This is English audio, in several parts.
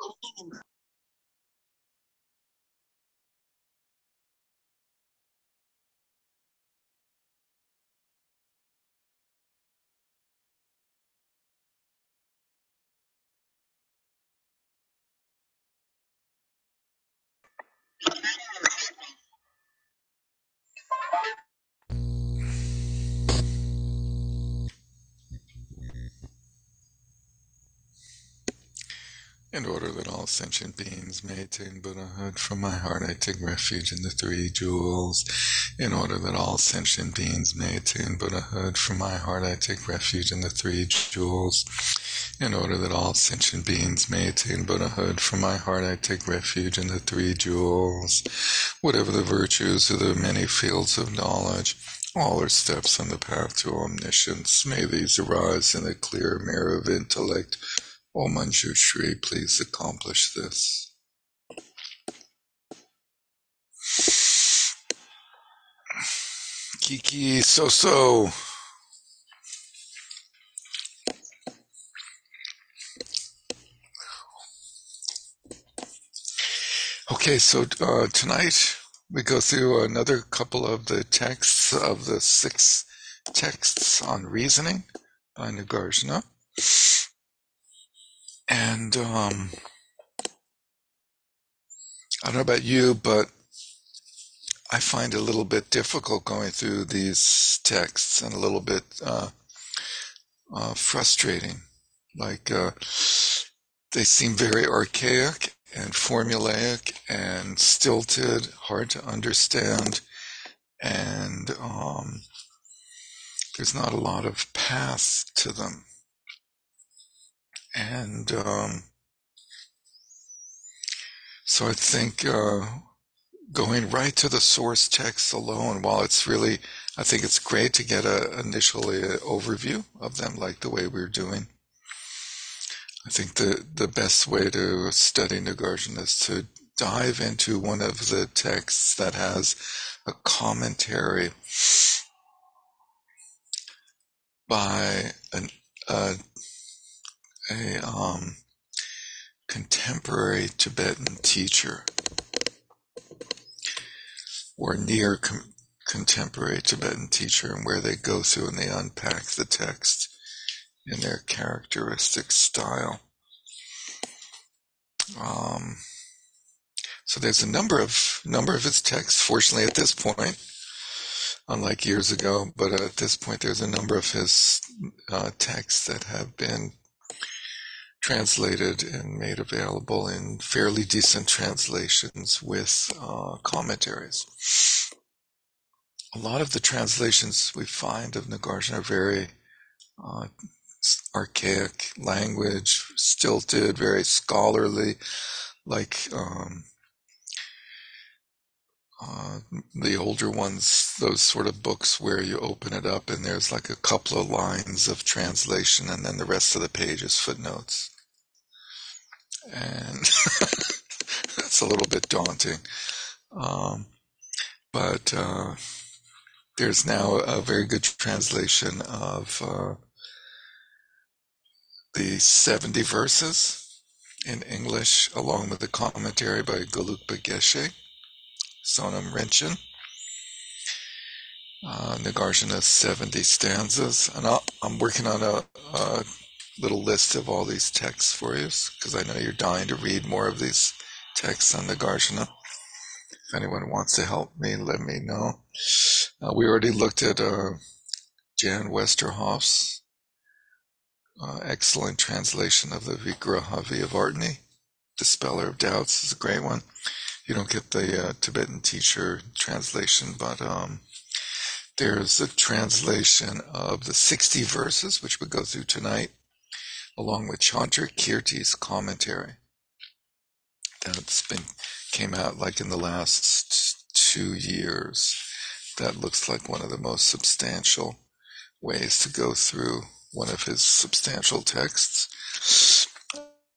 건너는 거야. In order that all sentient beings may attain Buddhahood, from my heart I take refuge in the three jewels. In order that all sentient beings may attain Buddhahood, from my heart I take refuge in the three jewels. In order that all sentient beings may attain Buddhahood, from my heart I take refuge in the three jewels. Whatever the virtues of the many fields of knowledge, all are steps on the path to omniscience. May these arise in the clear mirror of intellect O manju Manjushri, please accomplish this. Kiki Soso. Okay, so uh, tonight we go through another couple of the texts of the six texts on reasoning by Nagarjuna. And um, I don't know about you, but I find it a little bit difficult going through these texts and a little bit uh, uh, frustrating. Like uh, they seem very archaic and formulaic and stilted, hard to understand, and um, there's not a lot of path to them and um, so I think uh, going right to the source text alone, while it's really, I think it's great to get a initially an overview of them, like the way we're doing. I think the the best way to study Nagarjuna is to dive into one of the texts that has a commentary by an, a a um, contemporary Tibetan teacher or near com- contemporary Tibetan teacher, and where they go through and they unpack the text in their characteristic style. Um, so there's a number of number of his texts. Fortunately, at this point, unlike years ago, but at this point, there's a number of his uh, texts that have been translated and made available in fairly decent translations with uh, commentaries. A lot of the translations we find of Nagarjuna are very uh, archaic language, stilted, very scholarly, like um, uh, the older ones, those sort of books where you open it up and there's like a couple of lines of translation and then the rest of the page is footnotes and that's a little bit daunting. Um, but uh, there's now a very good translation of uh, the 70 verses in English, along with a commentary by Gelugpa Geshe, Sonam Rinchen. Uh, Nagarjuna's 70 stanzas. And i am working on a, a little list of all these texts for you because I know you're dying to read more of these texts on Nagarjuna. If anyone wants to help me, let me know. Uh, we already looked at uh, Jan Westerhoff's uh, excellent translation of the Vigraha Vyavartani. Dispeller of Doubts is a great one. You don't get the uh, Tibetan teacher translation, but um, there's a translation of the 60 verses, which we go through tonight, along with Chandrakirti's commentary. That's been came out like in the last two years. That looks like one of the most substantial ways to go through one of his substantial texts.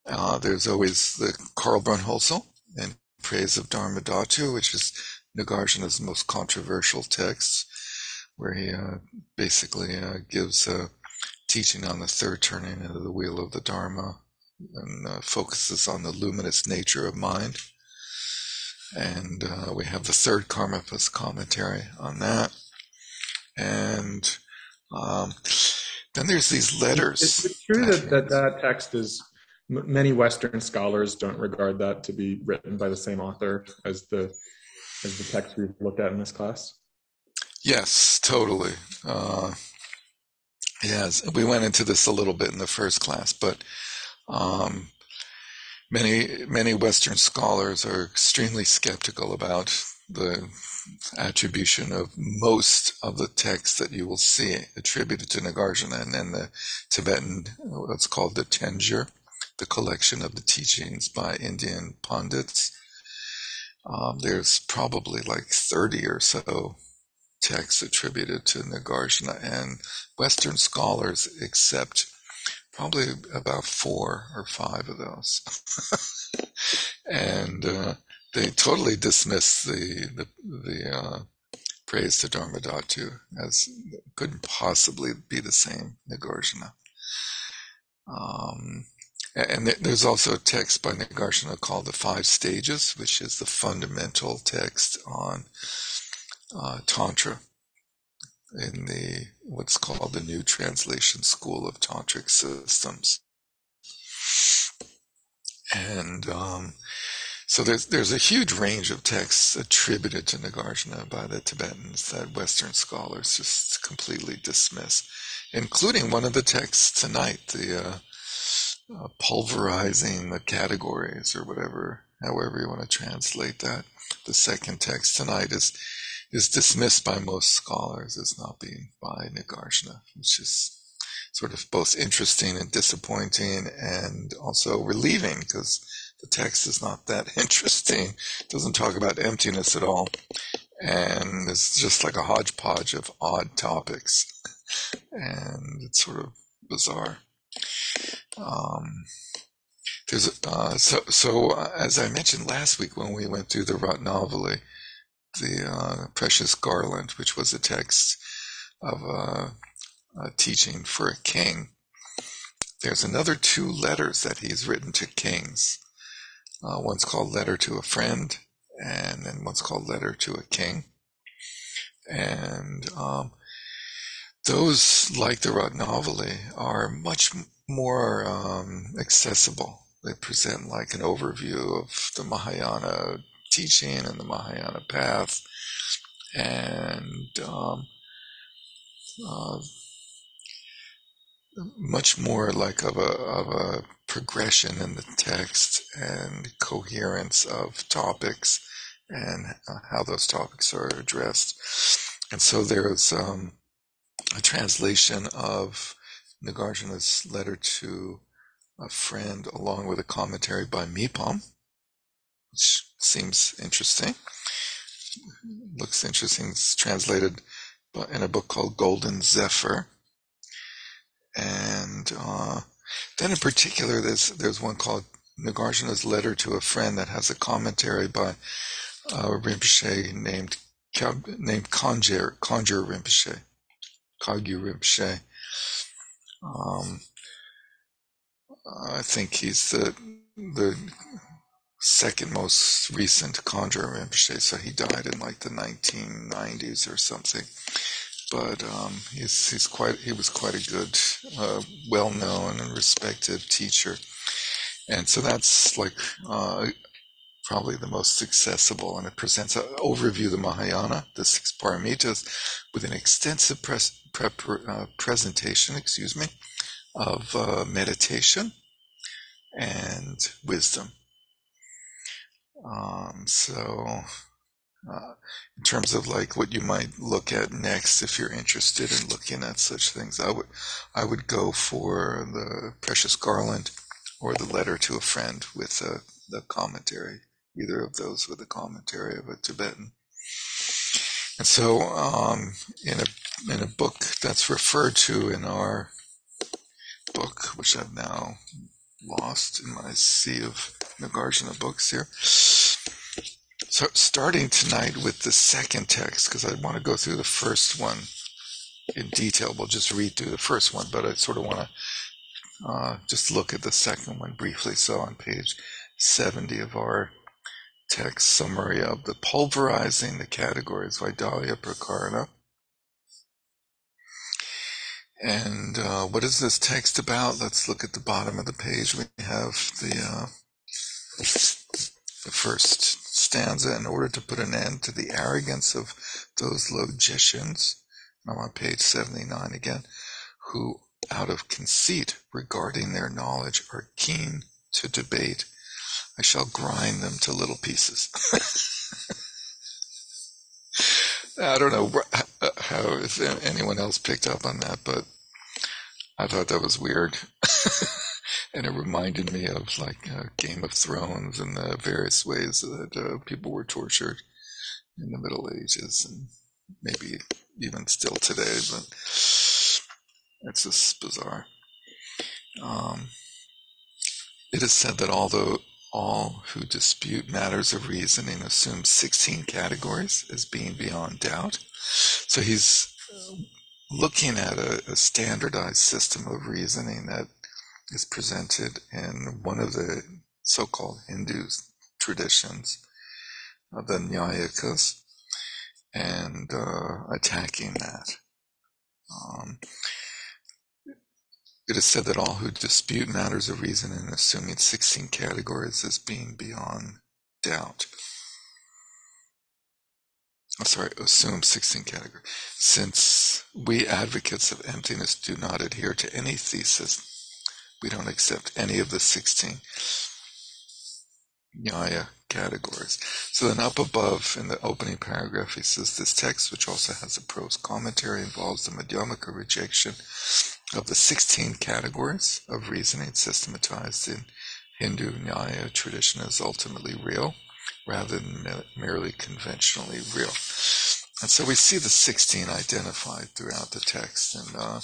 Uh, there's always the Karl Brunnhölzl in Praise of Dharmadhatu, which is Nagarjuna's most controversial text, where he uh, basically uh, gives a teaching on the third turning of the wheel of the Dharma and uh, focuses on the luminous nature of mind. And uh, we have the third Karmapas commentary on that. And um, then there's these letters. Is it true that that, that text is many Western scholars don't regard that to be written by the same author as the as the text we've looked at in this class? Yes, totally. Uh, yes, we went into this a little bit in the first class, but um, many many Western scholars are extremely skeptical about the attribution of most of the texts that you will see attributed to Nagarjuna and then the Tibetan, what's called the Tenzhur, the collection of the teachings by Indian pundits. Um, there's probably like 30 or so texts attributed to Nagarjuna, and Western scholars accept probably about four or five of those. and uh, they totally dismiss the the, the uh, praise to Dharmadhatu as couldn't possibly be the same Nagarjuna. Um, and there's also a text by Nagarjuna called the Five Stages, which is the fundamental text on uh, Tantra in the what's called the New Translation School of Tantric Systems. And um, so there's there's a huge range of texts attributed to Nagarjuna by the Tibetans that Western scholars just completely dismiss, including one of the texts tonight, the uh, uh, pulverizing the categories or whatever, however you want to translate that. The second text tonight is is dismissed by most scholars as not being by Nagarjuna, which is sort of both interesting and disappointing and also relieving because the text is not that interesting. It doesn't talk about emptiness at all. And it's just like a hodgepodge of odd topics. And it's sort of bizarre. Um, there's uh, so so uh, as I mentioned last week when we went through the Ratnavali, the uh, Precious Garland, which was a text of a, a teaching for a king. There's another two letters that he's written to kings. Uh, one's called Letter to a Friend, and then one's called Letter to a King. And um, those, like the Ratnavali, are much more um, accessible. They present like an overview of the Mahayana teaching and the Mahayana path, and um, uh, much more like of a of a progression in the text and coherence of topics and uh, how those topics are addressed. And so there's um, a translation of Nagarjuna's letter to a friend, along with a commentary by Mipam, which seems interesting. Looks interesting. It's translated in a book called Golden Zephyr. And uh, then, in particular, there's there's one called Nagarjuna's letter to a friend that has a commentary by uh, Rinpoche named named Kangyur Kangyur Rinpoche, Kagyu Rinpoche. Um, I think he's the the second most recent Kangyur Rinpoche, so he died in like the 1990s or something. But um, he's he's quite he was quite a good, uh, well known and respected teacher, and so that's like uh, probably the most accessible, and it presents an overview of the Mahayana, the six paramitas, with an extensive pres- prep, uh, presentation, excuse me, of uh, meditation and wisdom. Um, so, uh, in terms of like what you might look at next, if you're interested in looking at such things, I would, I would go for the Precious Garland or the Letter to a Friend with uh, the commentary either of those with a commentary of a Tibetan. And so, um, in a in a book that's referred to in our book, which I've now lost in my sea of Nagarjuna books here. So, starting tonight with the second text, because I want to go through the first one in detail. We'll just read through the first one, but I sort of want to Uh, just look at the second one briefly. So on page 70 of our text summary of the pulverizing the categories Vaidalya Prakarana. And uh, what is this text about? Let's look at the bottom of the page. We have the uh, the first stanza. In order to put an end to the arrogance of those logicians, I'm on page 79 again, who out of conceit regarding their knowledge are keen to debate I shall grind them to little pieces. I don't know how if anyone else picked up on that, but I thought that was weird. and it reminded me of like uh, Game of Thrones and the various ways that uh, people were tortured in the Middle Ages and maybe even still today, but it's just bizarre. Um, it is said that although all who dispute matters of reasoning assume 16 categories as being beyond doubt. So he's looking at a, a standardized system of reasoning that is presented in one of the so-called Hindu traditions of the Naiyayikas and uh, attacking that. Um, it is said that all who dispute matters of reason in assuming 16 categories as being beyond doubt. Oh, sorry, assume 16 categories. Since we advocates of emptiness do not adhere to any thesis, we don't accept any of the 16 Nyaya categories. So then up above in the opening paragraph, he says this text, which also has a prose commentary, involves the Madhyamaka rejection of the 16 categories of reasoning systematized in Hindu Nyaya tradition as ultimately real rather than merely conventionally real. And so we see the 16 identified throughout the text, and uh,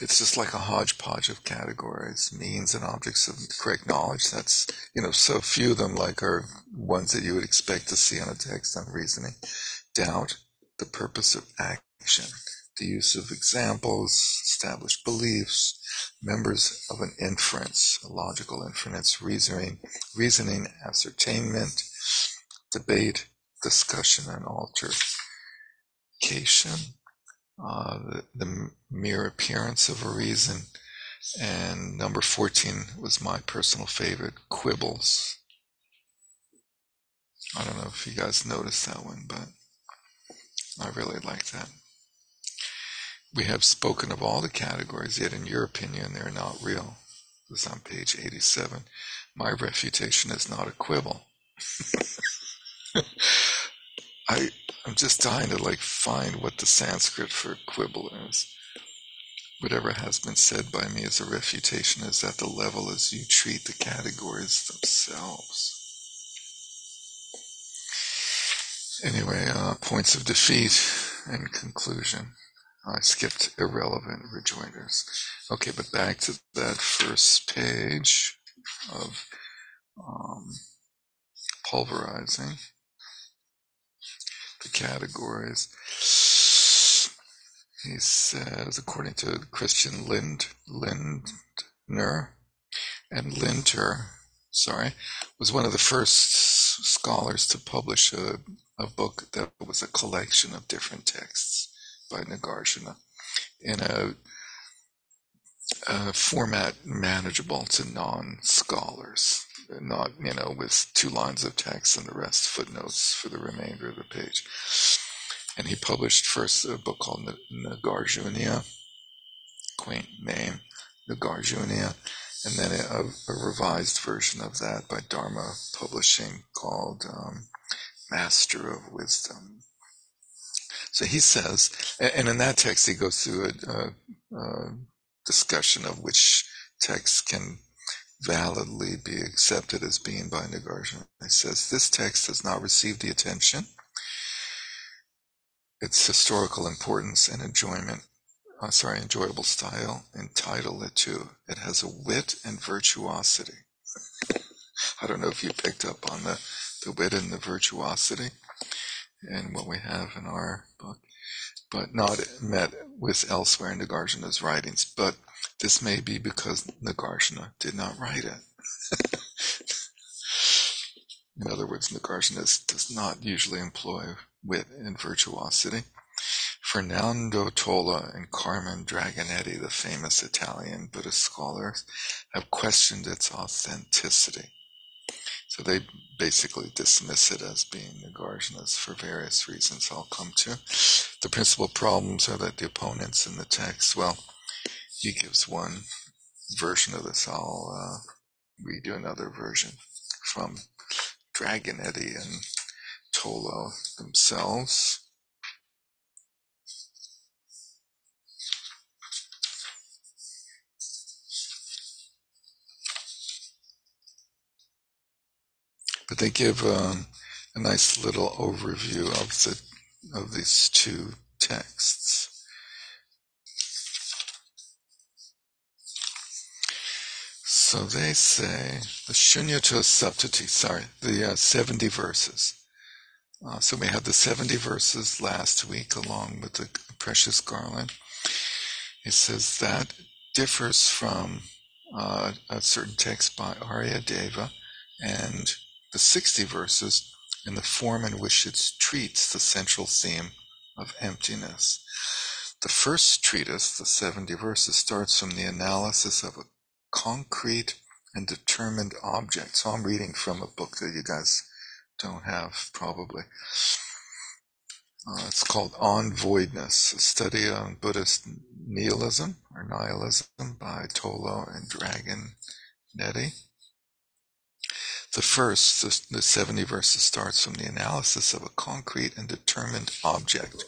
it's just like a hodgepodge of categories, means and objects of correct knowledge. That's, you know, so few of them like are ones that you would expect to see on a text on reasoning. Doubt, the purpose of action, the use of examples, established beliefs, members of an inference, a logical inference, reasoning, reasoning, ascertainment, debate, discussion, and altercation. Uh, the, the mere appearance of a reason. And number 14 was my personal favorite, quibbles. I don't know if you guys noticed that one, but I really like that. We have spoken of all the categories, yet in your opinion, they're not real. This is on page 87. My refutation is not a quibble. I, I'm just dying to like find what the Sanskrit for quibble is. Whatever has been said by me as a refutation is at the level as you treat the categories themselves. Anyway, uh, points of defeat and conclusion. I skipped irrelevant rejoinders. Okay, but back to that first page of um, pulverizing the categories. He says, according to Christian Lind, Lindner and Linter, sorry, was one of the first scholars to publish a, a book that was a collection of different texts by Nagarjuna in a, a format manageable to non-scholars, not you know with two lines of text and the rest footnotes for the remainder of the page. And he published first a book called Nagarjuniana, quaint name, Nagarjuniana, and then a, a, revised version of that by Dharma Publishing called um, Master of Wisdom. So he says, and in that text he goes through a, a, a discussion of which texts can validly be accepted as being by Nagarjuna. He says, this text has not received the attention, its historical importance and enjoyment, uh, sorry, enjoyable style entitle it to. It has a wit and virtuosity. I don't know if you picked up on the, the wit and the virtuosity and what we have in our book, but not met with elsewhere in Nagarjuna's writings. But This may be because Nagarjuna did not write it. In other words, Nagarjuna does not usually employ wit and virtuosity. Fernando Tola and Carmen Dragonetti, the famous Italian Buddhist scholars, have questioned its authenticity. So they basically dismiss it as being Nagarjuna's for various reasons I'll come to. The principal problems are that the opponents in the text, well, he gives one version of this. I'll uh, another version from Dragonetti and Tola themselves. But they give um, a nice little overview of the of these two texts. So they say the Shunyata Saptati, sorry, the uh, 70 verses. Uh, so we had the 70 verses last week along with the precious garland. It says that differs from uh, a certain text by Arya Deva and the 60 verses in the form in which it treats the central theme of emptiness. The first treatise, the 70 verses, starts from the analysis of a concrete and determined object. So I'm reading from a book that you guys don't have, probably. Uh, it's called On Voidness, a study on Buddhist nihilism or nihilism by Tola and Dragon Nettie. The first, the, the 70 verses, starts from the analysis of a concrete and determined object,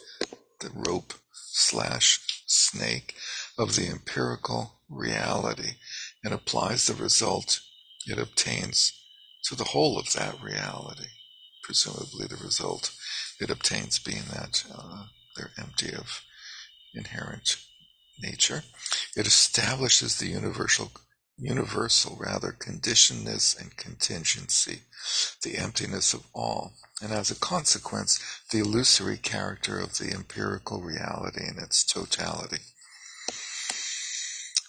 the rope slash snake of the empirical reality, and applies the result it obtains to the whole of that reality. Presumably, the result it obtains being that uh, they're empty of inherent nature. It establishes the universal universal rather conditionedness and contingency, the emptiness of all, and as a consequence, the illusory character of the empirical reality in its totality.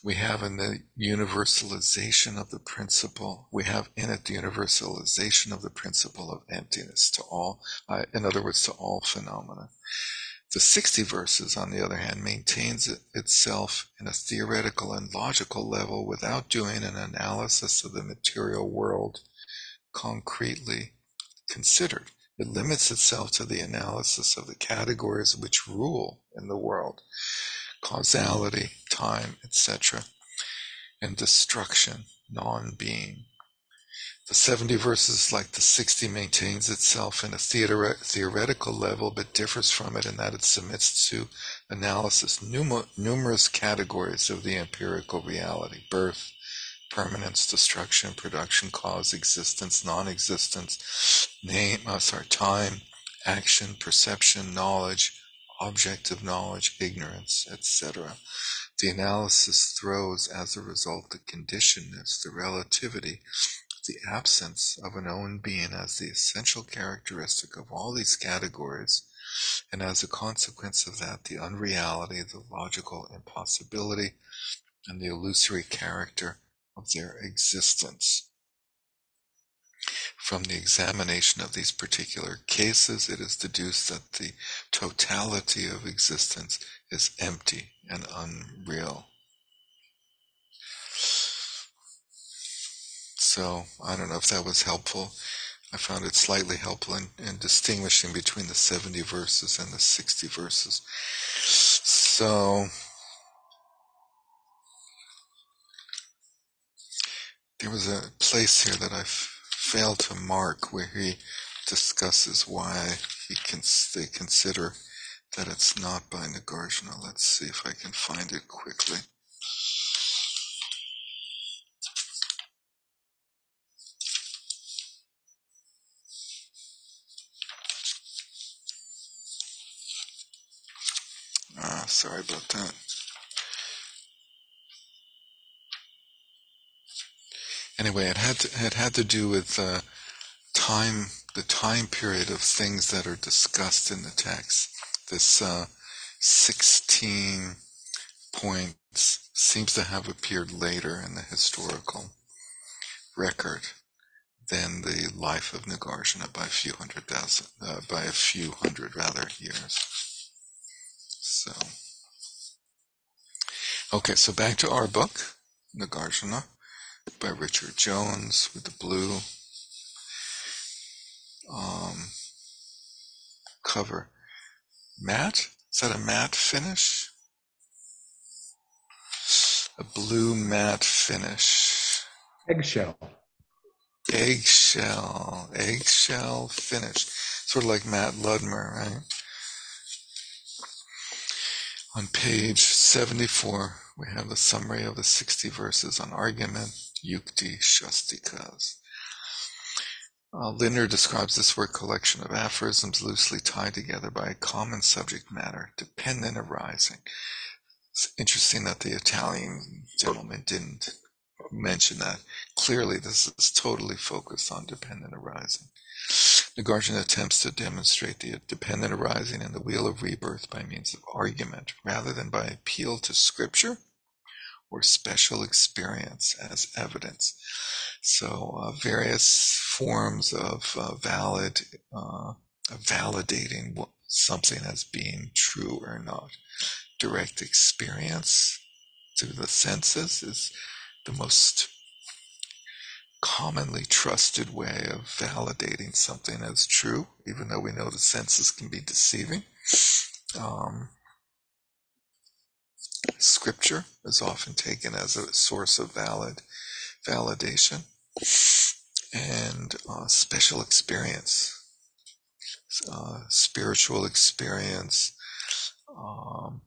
We have in the universalization of the principle, we have in it the universalization of the principle of emptiness to all, uh, in other words, to all phenomena. The 60 verses, on the other hand, maintains itself in a theoretical and logical level without doing an analysis of the material world concretely considered. It limits itself to the analysis of the categories which rule in the world causality, time, etc., and destruction, non being. The 70 verses, like the 60, maintains itself in a theoret- theoretical level, but differs from it in that it submits to analysis num- numerous categories of the empirical reality birth, permanence, destruction, production, cause, existence, non existence, name, uh, sorry, time, action, perception, knowledge, objective knowledge, ignorance, etc. The analysis throws as a result the conditionedness, the relativity, the absence of an own being as the essential characteristic of all these categories, and as a consequence of that, the unreality, the logical impossibility, and the illusory character of their existence. From the examination of these particular cases, it is deduced that the totality of existence is empty and unreal. So I don't know if that was helpful. I found it slightly helpful in, in distinguishing between the 70 verses and the 60 verses. So there was a place here that I failed to mark where he discusses why he can, they consider that it's not by Nagarjuna. Let's see if I can find it quickly. Sorry about that. Anyway, it had to, it had to do with uh, time, the time period of things that are discussed in the text. This uh, 16.7 seems to have appeared later in the historical record than the life of Nagarjuna by a few hundred thousand, uh, by a few hundred rather years. So, okay, so back to our book, Nagarjuna by Richard Jones with the blue um, cover. Matte? Is that a matte finish? A blue matte finish. Eggshell. Eggshell. Eggshell finish. Sort of like Matt Ludmer, right? On page 74, we have the summary of the 60 verses on argument, yukti, shastikas. Uh, Lindtner describes this work collection of aphorisms loosely tied together by a common subject matter, dependent arising. It's interesting that the Italian gentleman didn't mention that. Clearly, this is totally focused on dependent arising. Nagarjuna attempts to demonstrate the dependent arising in the wheel of rebirth by means of argument rather than by appeal to scripture or special experience as evidence. So uh, various forms of uh, valid uh, validating something as being true or not. Direct experience through the senses is the most commonly trusted way of validating something as true, even though we know the senses can be deceiving. Um, scripture is often taken as a source of valid validation and uh, special experience, uh, spiritual experience, um,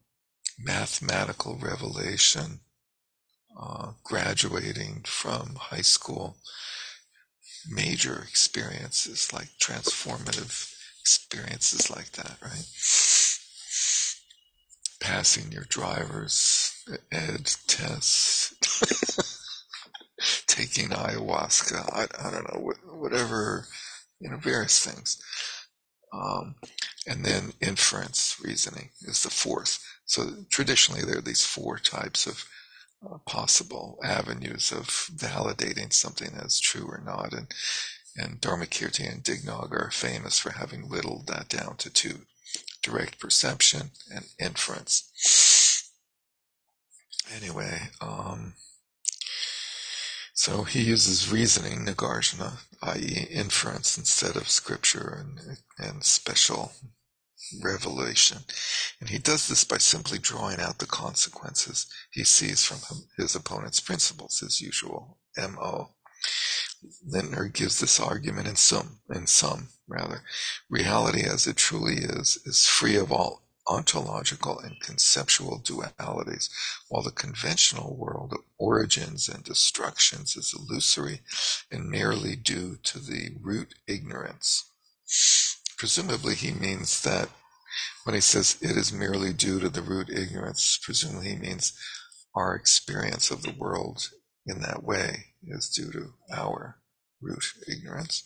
mathematical revelation, uh, graduating from high school, major experiences like transformative experiences like that, right? Passing your driver's ed test, taking ayahuasca, I, I, don't know, whatever, you know, various things. Um, and then inference reasoning is the fourth. So traditionally, there are these four types of possible avenues of validating something as true or not. And, and Dharmakirti and Dignaga are famous for having whittled that down to two direct perception and inference. Anyway, um, so he uses reasoning, Nagarjuna, i.e., inference instead of scripture and, and special revelation. And he does this by simply drawing out the consequences he sees from his opponent's principles, his usual MO. Lindtner gives this argument in some, in some rather. Reality as it truly is, is free of all ontological and conceptual dualities, while the conventional world of origins and destructions is illusory and merely due to the root ignorance. Presumably, he means that when he says it is merely due to the root ignorance, presumably he means our experience of the world in that way is due to our root ignorance.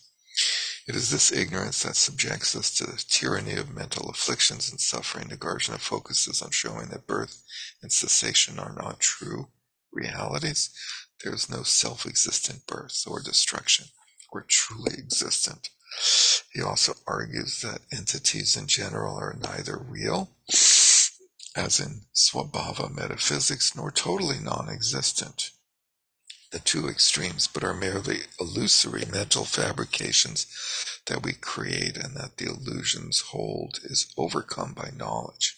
It is this ignorance that subjects us to the tyranny of mental afflictions and suffering. Nagarjuna focuses on showing that birth and cessation are not true realities. There is no self-existent birth or destruction or truly existent. He also argues that entities in general are neither real, as in Swabhava metaphysics, nor totally non-existent the two extremes, but are merely illusory mental fabrications that we create and that the illusions hold is overcome by knowledge.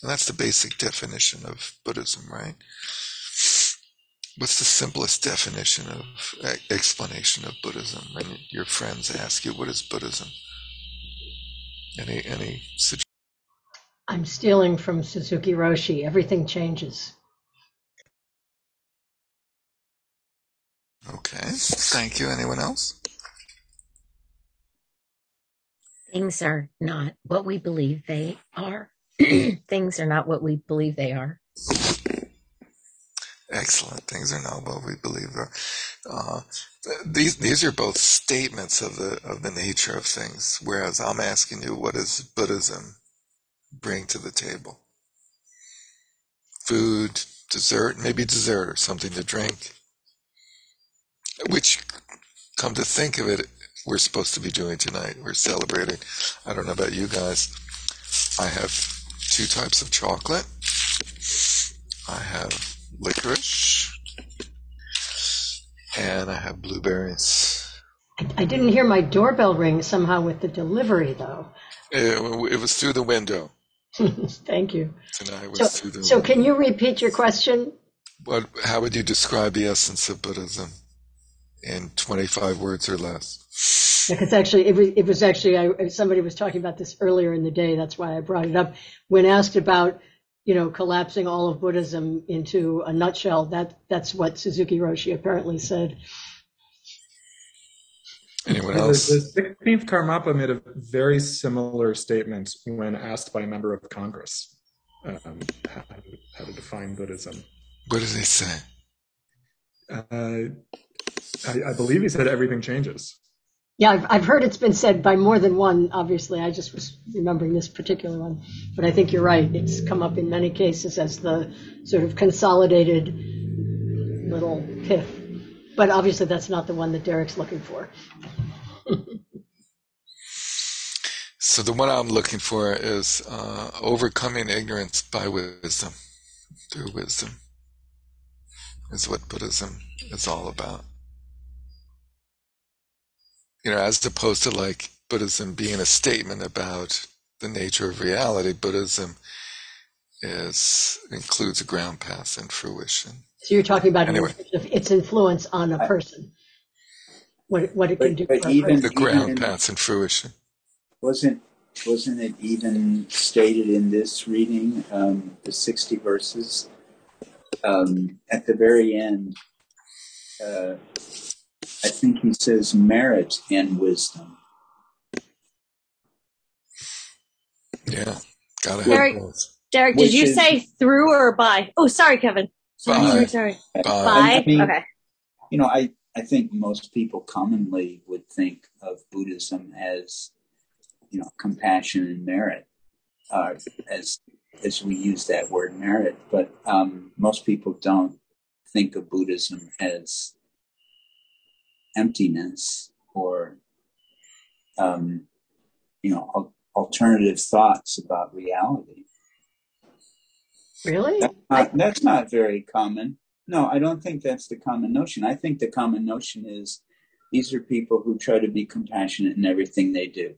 And that's the basic definition of Buddhism, right? What's the simplest definition of explanation of Buddhism? And your friends ask you, what is Buddhism? Any, any suggestions? I'm stealing from Suzuki Roshi. Everything changes. Okay, thank you. Anyone else? Things are not what we believe they are. Things are not what we believe they are. Excellent. Things are what we believe. Uh, these these are both statements of the of the nature of things. Whereas I'm asking you, what does Buddhism bring to the table? food, dessert, maybe dessert or something to drink. Which, come to think of it, we're supposed to be doing tonight. We're celebrating. I don't know about you guys. I have two types of chocolate. I have licorice. And I have blueberries. I, didn't hear my doorbell ring somehow with the delivery, though. It, it was through the window. Thank you. Tonight was So, through the so window. can you repeat your question? What, how would you describe the essence of Buddhism in 25 words or less? Because actually, it was, it was actually, I, somebody was talking about this earlier in the day. That's why I brought it up. When asked about, you know, collapsing all of Buddhism into a nutshell, that, that's what Suzuki Roshi apparently said. Anyone else? the 16th Karmapa made a very similar statement when asked by a member of Congress um, how, to, how to define Buddhism. What did he say? Uh, I, I believe he said everything changes. Yeah, I've, I've heard it's been said by more than one, obviously. I just was remembering this particular one. But I think you're right. It's come up in many cases as the sort of consolidated little pith. But obviously, that's not the one that Derek's looking for. So the one I'm looking for is uh, overcoming ignorance by wisdom, through wisdom, is what Buddhism is all about. You know, as opposed to like Buddhism being a statement about the nature of reality, Buddhism is includes a ground path and fruition. So you're talking about Anyway. its influence on a person, what, what it can do but for even- person. The ground Even- path and fruition. Wasn't wasn't it even stated in this reading, um, the sixty verses, um, at the very end? Uh, I think he says merit and wisdom. Yeah, gotta Very- have both. Derek, did Which you is- say through or by? Oh, sorry, Kevin. Sorry, By. sorry, sorry. Uh, By? I mean, okay. you know, I, I think most people commonly would think of Buddhism as, you know, compassion and merit, uh, as as we use that word merit. But um, most people don't think of Buddhism as emptiness or, um, you know, al- alternative thoughts about reality. Really? That's not, that's not very common. No, I don't think that's the common notion. I think the common notion is these are people who try to be compassionate in everything they do.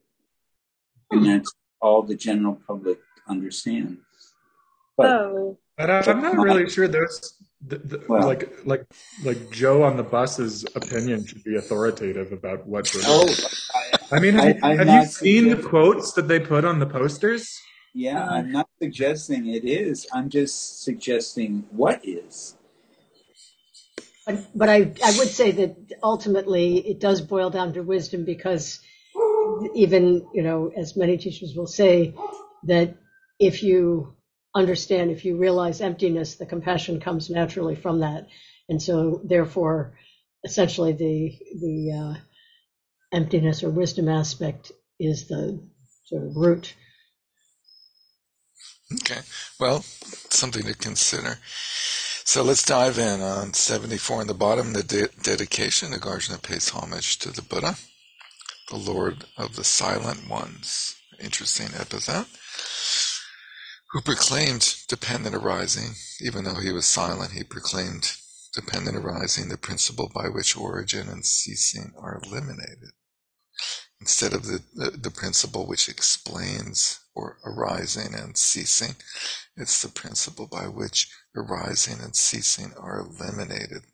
And that's all the general public understands. But Oh, But I- I'm not really sure those, the, the, Well- like, like, like Joe on the bus's opinion should be authoritative about what. Buddhism oh, is. I, I mean, have, I- you, have you seen the quotes that they put on the posters? yeah, Uh. I'm not suggesting it is. I'm just suggesting what is. But, but I, I would say that ultimately it does boil down to wisdom because even, you know, as many teachers will say, that if you understand, if you realize emptiness, the compassion comes naturally from that. And so therefore, essentially the, the, uh, emptiness or wisdom aspect is the sort of root. Okay, well, something to consider. So let's dive in on 74 in the bottom, the de- dedication. Nagarjuna pays homage to the Buddha, the Lord of the Silent Ones. Interesting epithet. Who proclaimed dependent arising, even though he was silent, he proclaimed dependent arising, the principle by which origin and ceasing are eliminated instead of the, the, the principle which explains or arising and ceasing. It's the principle by which arising and ceasing are eliminated.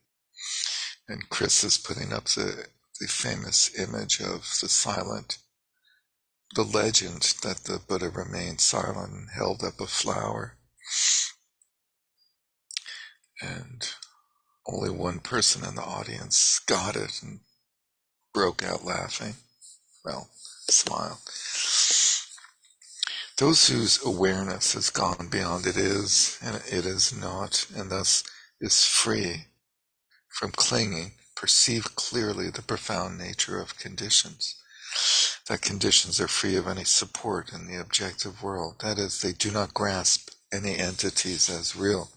And Chris is putting up the, the famous image of the silent, the legend that the Buddha remained silent and held up a flower. And only one person in the audience got it and broke out laughing. Well, smile. Those whose awareness has gone beyond it is and it is not, and thus is free from clinging, perceive clearly the profound nature of conditions. That conditions are free of any support in the objective world. That is, they do not grasp any entities as real.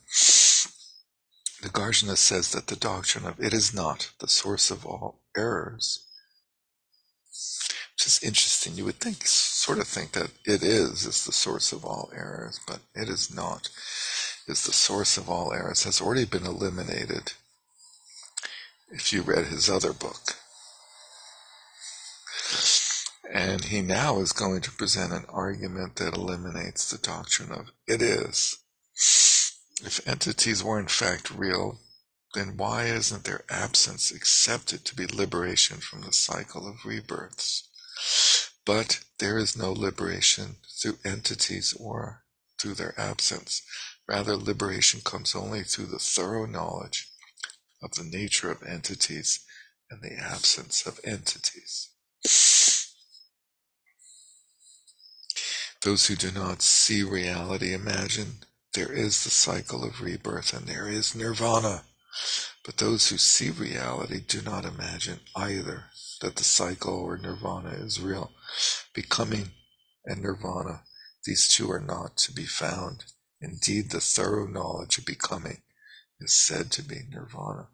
Nagarjuna says that the doctrine of it is not the source of all errors, which is interesting. You would think, sort of think that it is, is the source of all errors, but it is not. Is the source of all errors has already been eliminated. If you read his other book, and he now is going to present an argument that eliminates the doctrine of it is. If entities were in fact real, then why isn't their absence accepted to be liberation from the cycle of rebirths? But there is no liberation through entities or through their absence. Rather, liberation comes only through the thorough knowledge of the nature of entities and the absence of entities. Those who do not see reality imagine there is the cycle of rebirth and there is nirvana. But those who see reality do not imagine either that the cycle or nirvana is real. Becoming and nirvana, these two are not to be found. Indeed, the thorough knowledge of becoming is said to be nirvana.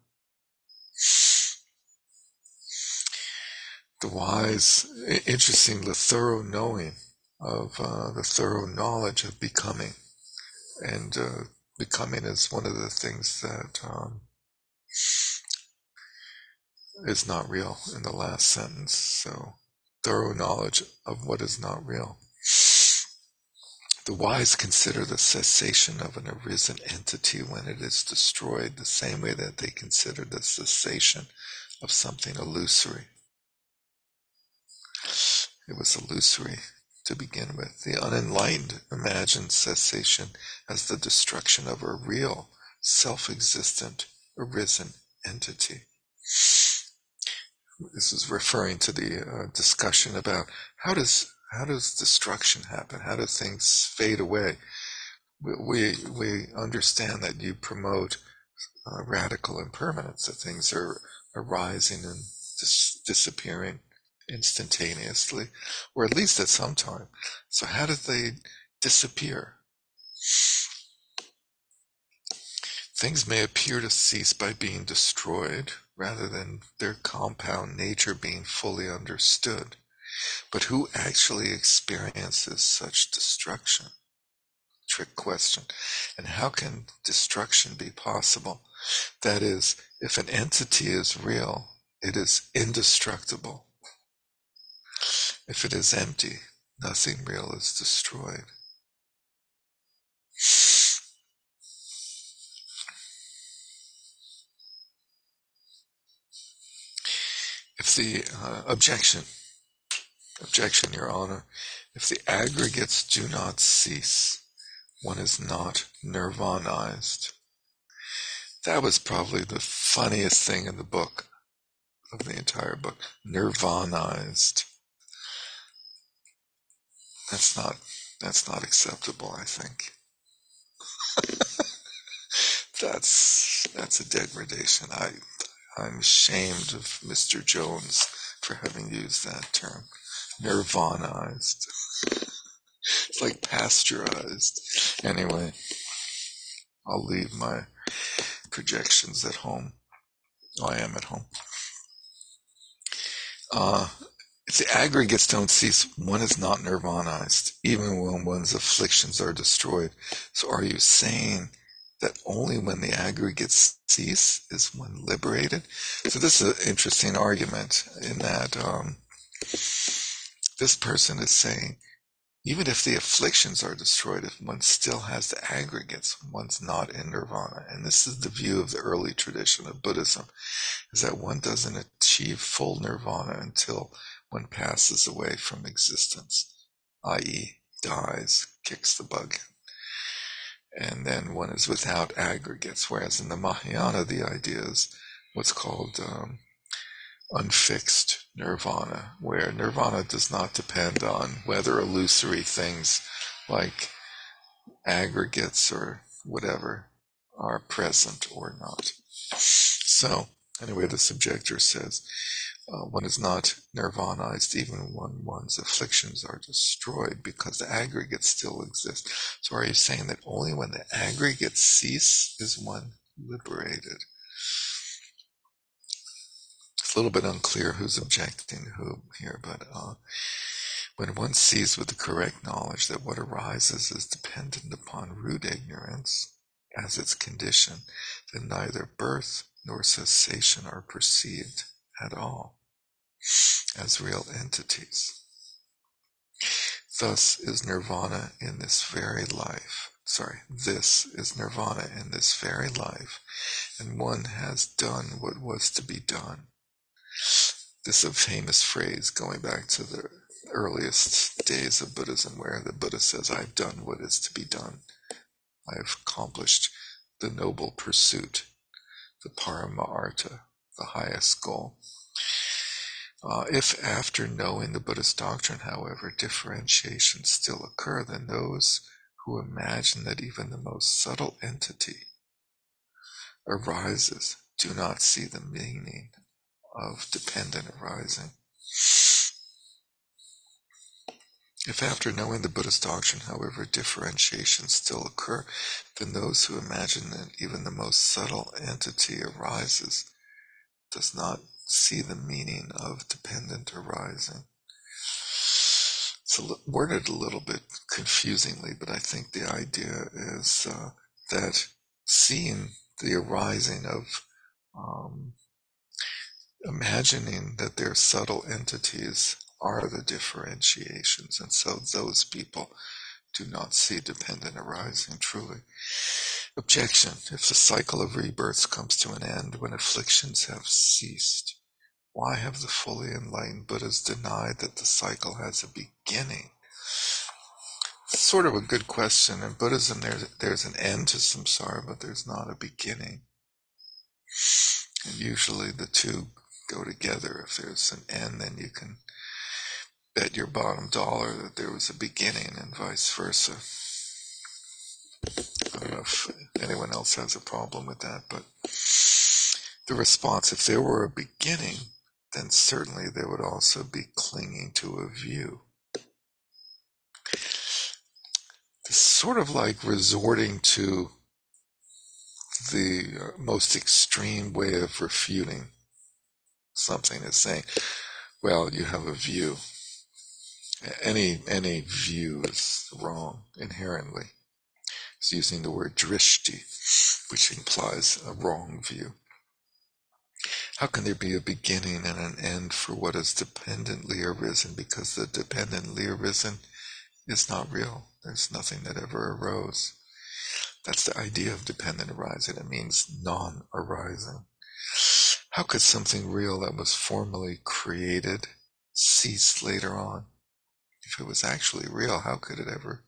The wise, interesting, the thorough knowing of uh, the thorough knowledge of becoming and uh, becoming is one of the things that um, is not real in the last sentence. So, thorough knowledge of what is not real. The wise consider the cessation of an arisen entity when it is destroyed the same way that they consider the cessation of something illusory. It was illusory to begin with. The unenlightened imagine cessation as the destruction of a real, self-existent, arisen entity. This is referring to the uh, discussion about how does how does destruction happen? How do things fade away? We we, we understand that you promote uh, radical impermanence, that things are arising and dis- disappearing instantaneously, or at least at some time. So how did they disappear? Things may appear to cease by being destroyed rather than their compound nature being fully understood. But who actually experiences such destruction? Trick question. And how can destruction be possible? That is, if an entity is real, it is indestructible. If it is empty, nothing real is destroyed. If the uh, objection, objection, Your Honor, if the aggregates do not cease, one is not nirvanized. That was probably the funniest thing in the book, of the entire book. Nirvanized. That's not that's not acceptable, I think. that's that's a degradation. I I'm ashamed of Mr. Jones for having used that term. Nirvanized. it's like pasteurized. Anyway, I'll leave my projections at home. Oh, I am at home. Uh, the aggregates don't cease, one is not nirvanized, even when one's afflictions are destroyed. So are you saying that only when the aggregates cease is one liberated? So this is an interesting argument in that um, this person is saying, even if the afflictions are destroyed, if one still has the aggregates, one's not in nirvana. And this is the view of the early tradition of Buddhism, is that one doesn't achieve full nirvana until one passes away from existence, i.e., dies, kicks the bug. And then one is without aggregates, whereas in the Mahayana, the idea is what's called um, unfixed nirvana, where nirvana does not depend on whether illusory things like aggregates or whatever are present or not. So, anyway, the subjector says, uh, one is not nirvanized even when one's afflictions are destroyed because the aggregate still exists. So are you saying that only when the aggregates cease is one liberated? It's a little bit unclear who's objecting to whom here, but uh, when one sees with the correct knowledge that what arises is dependent upon root ignorance as its condition, then neither birth nor cessation are perceived at all as real entities. Thus is nirvana in this very life. Sorry, this is nirvana in this very life, and one has done what was to be done. This is a famous phrase going back to the earliest days of Buddhism, where the Buddha says, I've done what is to be done. I've accomplished the noble pursuit, the parama artha, the highest goal. Uh, if after knowing the Buddhist doctrine, however, differentiations still occur, then those who imagine that even the most subtle entity arises do not see the meaning of dependent arising. If after knowing the Buddhist doctrine, however, differentiations still occur, then those who imagine that even the most subtle entity arises does not see the meaning of dependent arising. It's worded a little bit confusingly, but I think the idea is uh, that seeing the arising of um, imagining that they're subtle entities are the differentiations, and so those people do not see dependent arising truly. Objection. If the cycle of rebirths comes to an end when afflictions have ceased, why have the fully enlightened Buddhas denied that the cycle has a beginning? It's sort of a good question. In Buddhism, there's, there's an end to samsara, but there's not a beginning. And usually the two go together. If there's an end, then you can bet your bottom dollar that there was a beginning and vice versa. I don't know if anyone else has a problem with that, but the response, if there were a beginning, then certainly they would also be clinging to a view. It's sort of like resorting to the uh, most extreme way of refuting something is saying, well, you have a view. Any any view is wrong inherently. It's using the word drishti, which implies a wrong view. How can there be a beginning and an end for what is dependently arisen? Because the dependently arisen is not real. There's nothing that ever arose. That's the idea of dependent arising. It means non arising. How could something real that was formerly created cease later on? If it was actually real, how could it ever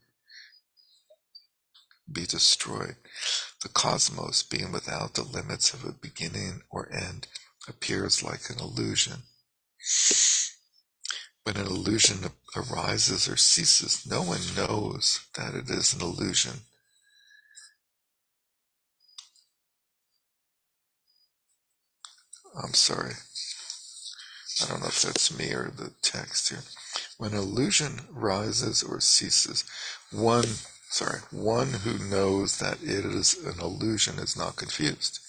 be destroyed? The cosmos, being without the limits of a beginning or end, appears like an illusion. When an illusion arises or ceases, no one knows that it is an illusion. I'm sorry. I don't know if that's me or the text here. When illusion rises or ceases, one, sorry, one who knows that it is an illusion is not confused.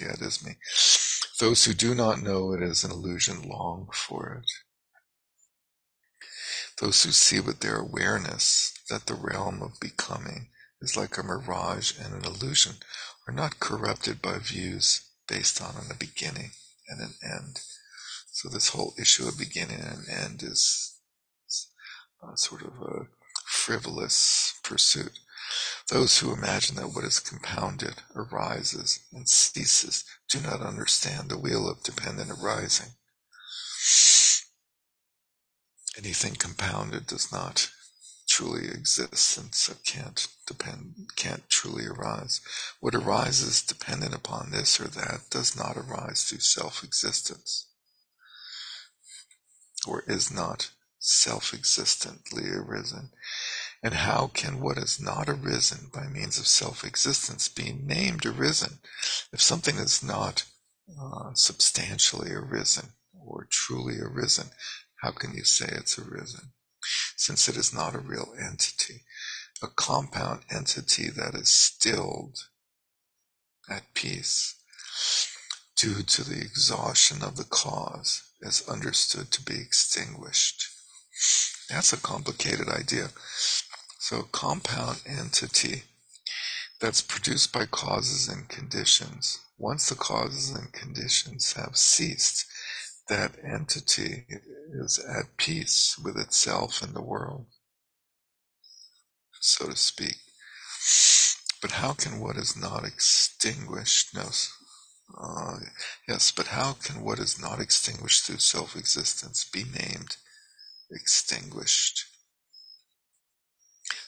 Yeah, it is me. Those who do not know it is an illusion long for it. Those who see with their awareness that the realm of becoming is like a mirage and an illusion are not corrupted by views based on a beginning and an end. So this whole issue of beginning and end is uh, sort of a frivolous pursuit. Those who imagine that what is compounded arises and ceases do not understand the wheel of dependent arising. Anything compounded does not truly exist and so can't depend can't truly arise. What arises dependent upon this or that does not arise through self-existence or is not self-existently arisen. And how can what is not arisen by means of self-existence be named arisen if something is not uh, substantially arisen or truly arisen. How can you say it's arisen? Since it is not a real entity, a compound entity that is stilled at peace due to the exhaustion of the cause is understood to be extinguished. That's a complicated idea. So, a compound entity that's produced by causes and conditions, once the causes and conditions have ceased, that entity is at peace with itself and the world, so to speak. But how can what is not extinguished, no, uh, yes, but how can what is not extinguished through self existence be named extinguished?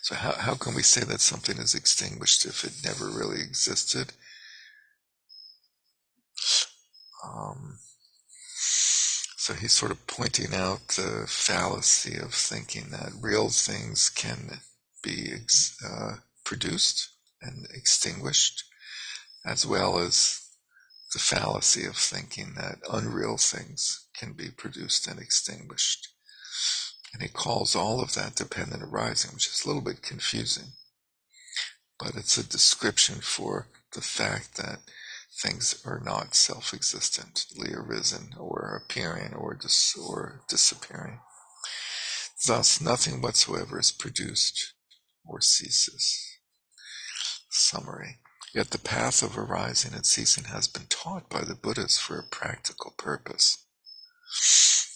So, how, how can we say that something is extinguished if it never really existed? Um, so, he's sort of pointing out the fallacy of thinking that real things can be ex- uh, produced and extinguished, as well as the fallacy of thinking that unreal things can be produced and extinguished. And he calls all of that dependent arising, which is a little bit confusing. But it's a description for the fact that things are not self existently arisen or appearing or, dis- or disappearing. Thus, nothing whatsoever is produced or ceases. Summary. Yet the path of arising and ceasing has been taught by the Buddhas for a practical purpose.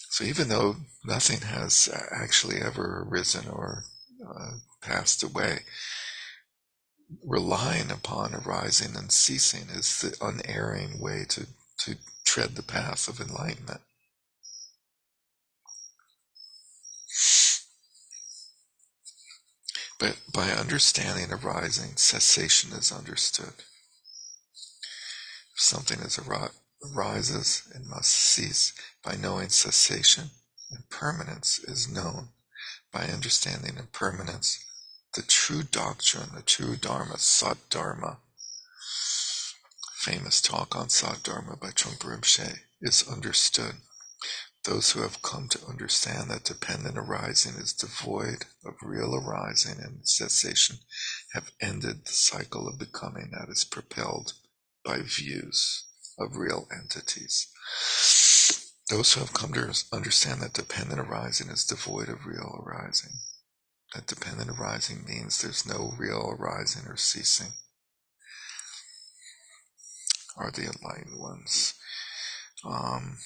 So even though nothing has actually ever arisen or uh, passed away, relying upon arising and ceasing is the unerring way to, to tread the path of enlightenment. But by understanding arising, cessation is understood. If something is ar- arises, it must cease. By knowing cessation, impermanence is known. By understanding impermanence, the true doctrine, the true Dharma, Sat Dharma, famous talk on Sat Dharma by Trungpa Rinpoche, is understood. Those who have come to understand that dependent arising is devoid of real arising and cessation have ended the cycle of becoming that is propelled by views of real entities. Those who have come to understand that dependent arising is devoid of real arising. That dependent arising means there's no real arising or ceasing, are the enlightened ones. Um,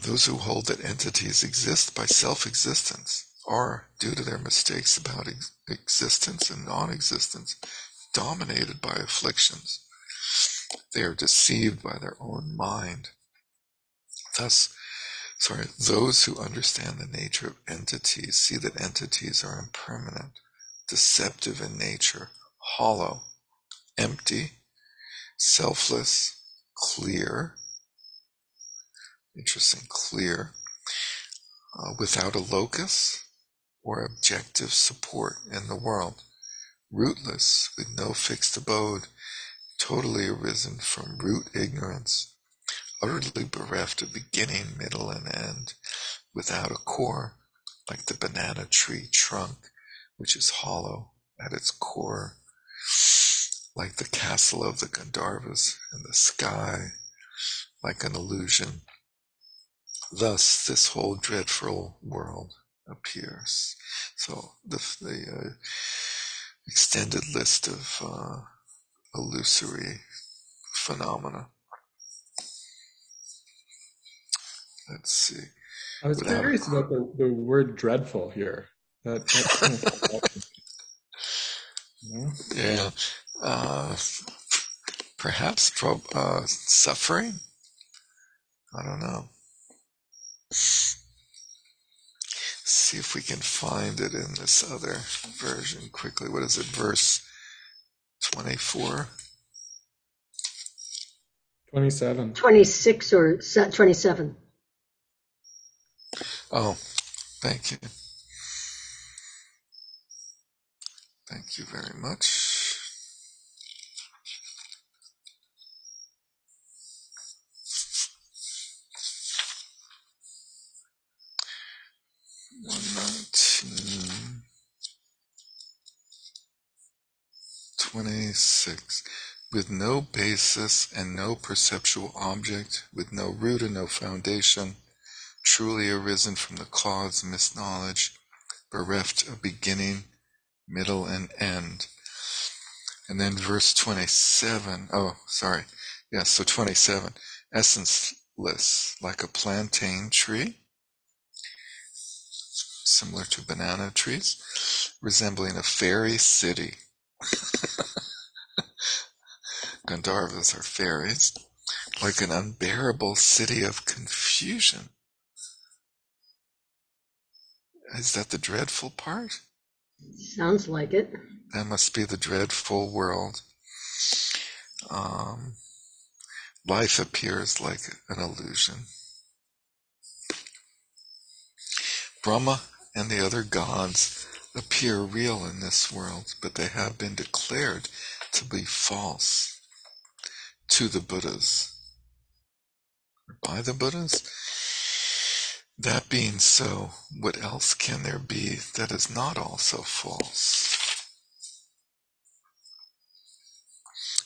those who hold that entities exist by self existence are, due to their mistakes about ex- existence and non existence, dominated by afflictions. They are deceived by their own mind. Thus, sorry, those who understand the nature of entities see that entities are impermanent, deceptive in nature, hollow, empty, selfless, clear, interesting, clear, uh, without a locus or objective support in the world, rootless, with no fixed abode, totally arisen from root ignorance, utterly bereft of beginning, middle, and end, without a core, like the banana tree trunk, which is hollow at its core, like the castle of the Gandharvas in the sky, like an illusion. Thus, this whole dreadful world appears. So, the, the uh, extended list of uh, illusory phenomena. Let's see. I was curious about the, the word dreadful here. That, that's kind of you know? Yeah. Uh, perhaps prob- uh, suffering? I don't know. See if we can find it in this other version quickly. What is it? Verse 24? 27. 26 or 27. Oh, thank you. Thank you very much. With no basis and no perceptual object, with no root and no foundation, truly arisen from the cause misknowledge, bereft of beginning, middle, and end. And then verse 27. Oh, sorry. Yes, so 27. Essenceless, like a plantain tree, similar to banana trees, resembling a fairy city. Gandharvas are fairies, like an unbearable city of confusion. Is that the dreadful part? Sounds like it. That must be the dreadful world. Um, life appears like an illusion. Brahma and the other gods appear real in this world, but they have been declared to be false to the Buddhas, by the Buddhas. That being so, what else can there be that is not also false?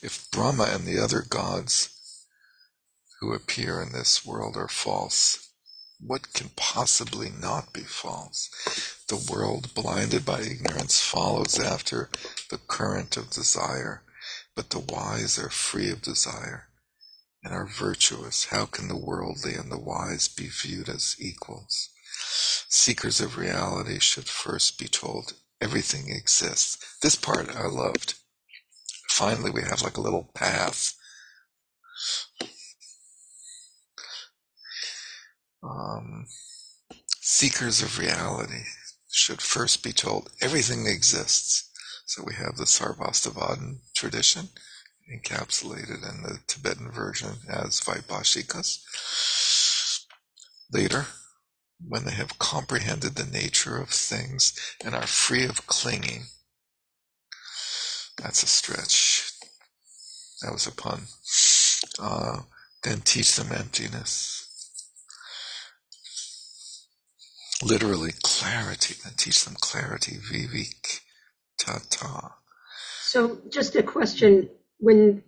If Brahma and the other gods who appear in this world are false, what can possibly not be false? The world, blinded by ignorance, follows after the current of desire, but the wise are free of desire and are virtuous. How can the worldly and the wise be viewed as equals? Seekers of reality should first be told everything exists. This part I loved. Finally, we have like a little path. Um, seekers of reality should first be told everything exists. So we have the Sarvastivadin tradition encapsulated in the Tibetan version as Vaibhashikas. Later, when they have comprehended the nature of things and are free of clinging, that's a stretch. That was a pun. Uh, then teach them emptiness. Literally, clarity. Then teach them clarity. Vivek tata. So, just a question. When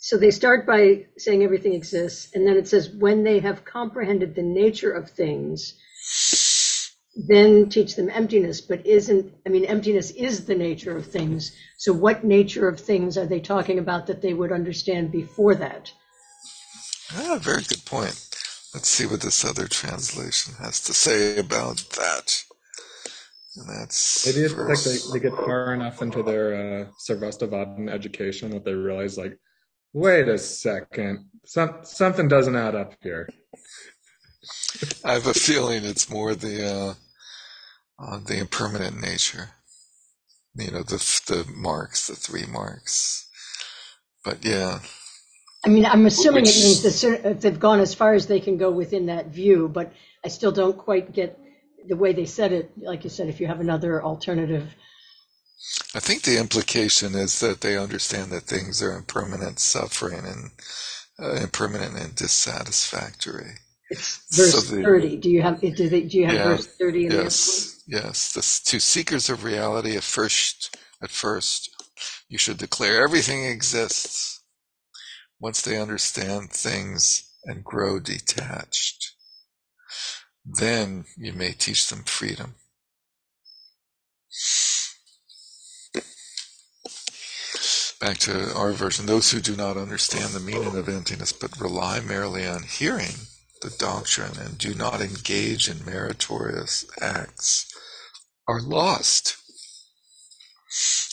so they start by saying everything exists and then it says when they have comprehended the nature of things then teach them emptiness. But isn't i mean emptiness is the nature of things. So what nature of things are they talking about that they would understand before that? Ah, very good point. Let's see what this other translation has to say about that and that's maybe it's like they, they get far enough into their uh, Sarvastivadin education that they realize, like, wait a second, some, something doesn't add up here. I have a feeling it's more the uh, uh, the impermanent nature. You know, the the marks, the three marks. But yeah. I mean, I'm assuming Which, it means that they've gone as far as they can go within that view, but I still don't quite get the way they said it, like you said, if you have another alternative. I think the implication is that they understand that things are impermanent, suffering, and uh, impermanent and dissatisfactory. It's verse so the, 30. Do you have, do, they, do you have yeah, verse 30 in yes, Yes. The, to seekers of reality, at first, at first, you should declare everything exists once they understand things and grow detached then you may teach them freedom. Back to our version. Those who do not understand the meaning of emptiness but rely merely on hearing the doctrine and do not engage in meritorious acts are lost.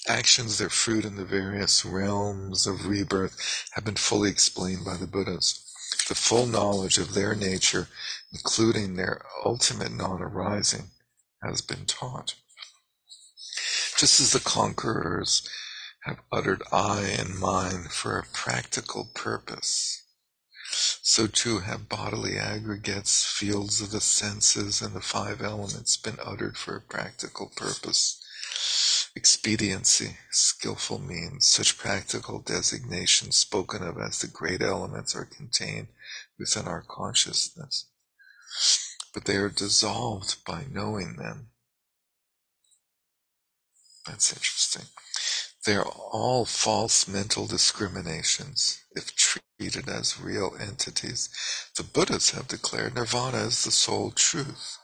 Actions, their fruit in the various realms of rebirth, have been fully explained by the Buddhas. The full knowledge of their nature including their ultimate non-arising, has been taught. Just as the conquerors have uttered I and mine for a practical purpose, so too have bodily aggregates, fields of the senses, and the five elements been uttered for a practical purpose. Expediency, skillful means, such practical designations spoken of as the great elements are contained within our consciousness but they are dissolved by knowing them. That's interesting. They are all false mental discriminations if treated as real entities. The Buddhas have declared nirvana as the sole truth.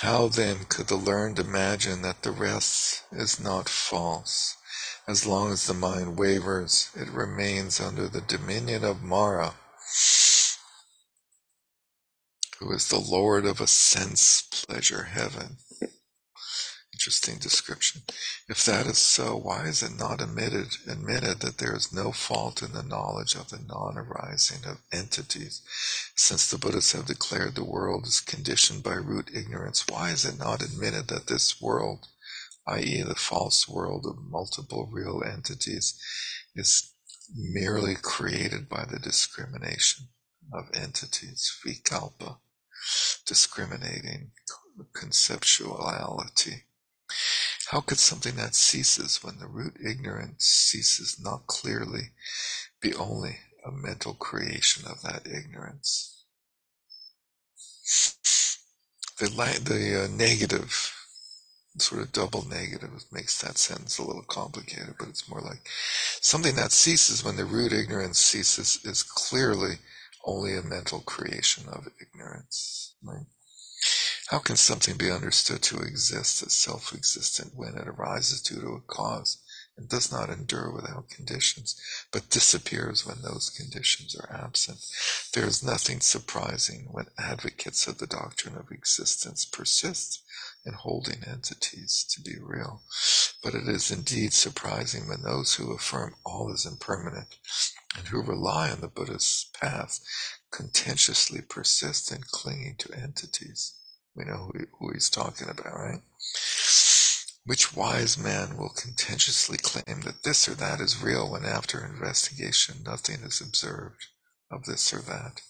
How then could the learned imagine that the rest is not false? As long as the mind wavers, it remains under the dominion of Mara, who is the lord of a sense pleasure heaven. Interesting description. If that is so, why is it not admitted, admitted that there is no fault in the knowledge of the non-arising of entities? Since the Buddhists have declared the world is conditioned by root ignorance, why is it not admitted that this world, i.e. the false world of multiple real entities, is merely created by the discrimination of entities, vikalpa, discriminating conceptuality. How could something that ceases when the root ignorance ceases not clearly be only a mental creation of that ignorance? The, the uh, negative, sort of double negative, makes that sentence a little complicated, but it's more like something that ceases when the root ignorance ceases is clearly only a mental creation of ignorance. Right? How can something be understood to exist as self-existent when it arises due to a cause and does not endure without conditions, but disappears when those conditions are absent? There is nothing surprising when advocates of the doctrine of existence persist in holding entities to be real. But it is indeed surprising when those who affirm all is impermanent and who rely on the Buddhist path contentiously persist in clinging to entities. We know who, who he's talking about, right? Which wise man will contentiously claim that this or that is real when after investigation nothing is observed of this or that?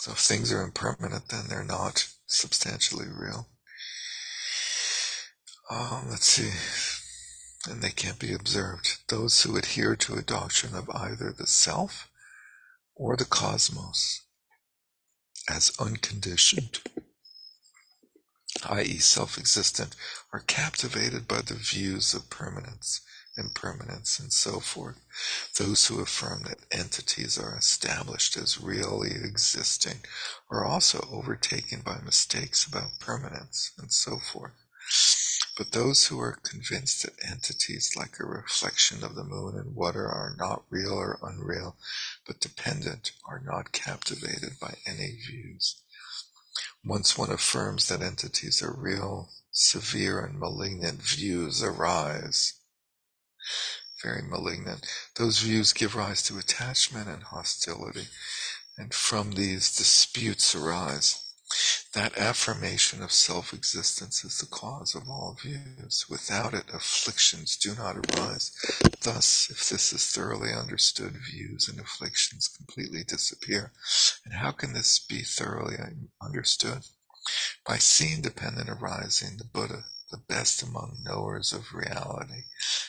So if things are impermanent, then they're not substantially real. Um, let's see. And they can't be observed. Those who adhere to a doctrine of either the self or the cosmos as unconditioned, i.e., self existent, are captivated by the views of permanence, impermanence, and so forth. Those who affirm that entities are established as really existing are also overtaken by mistakes about permanence, and so forth. But those who are convinced that entities like a reflection of the moon and water are not real or unreal, but dependent, are not captivated by any views. Once one affirms that entities are real, severe and malignant views arise. Very malignant. Those views give rise to attachment and hostility, and from these disputes arise. That affirmation of self-existence is the cause of all views. Without it, afflictions do not arise. Thus, if this is thoroughly understood, views and afflictions completely disappear. And how can this be thoroughly understood? By seeing dependent arising, the Buddha, the best among knowers of reality,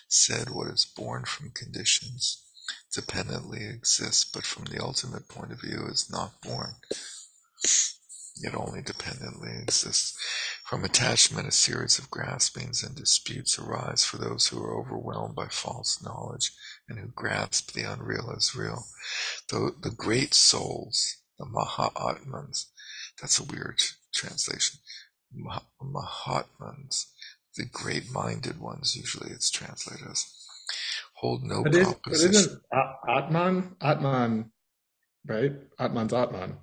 said what is born from conditions dependently exists, but from the ultimate point of view is not born. It only dependently exists. From attachment, a series of graspings and disputes arise for those who are overwhelmed by false knowledge and who grasp the unreal as real. The, the great souls, the Mahatmans, that's a weird translation. Mahatmans, the great-minded ones, usually it's translated as, hold no but proposition. But isn't Atman, Atman, right? Atman's Atman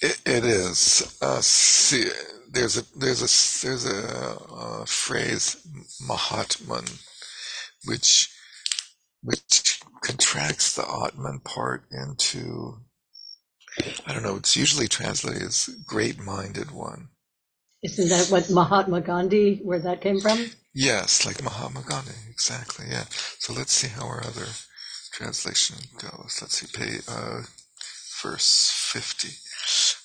it, it is. Uh, see, there's a there's a there's a, a phrase Mahatman, which which contracts the Atman part into I don't know. It's usually translated as great-minded one. Isn't that what Mahatma Gandhi, where that came from? Yes, like Mahatma Gandhi, exactly. Yeah. So let's see how our other translation goes. Let's see, pay, uh, verse fifty.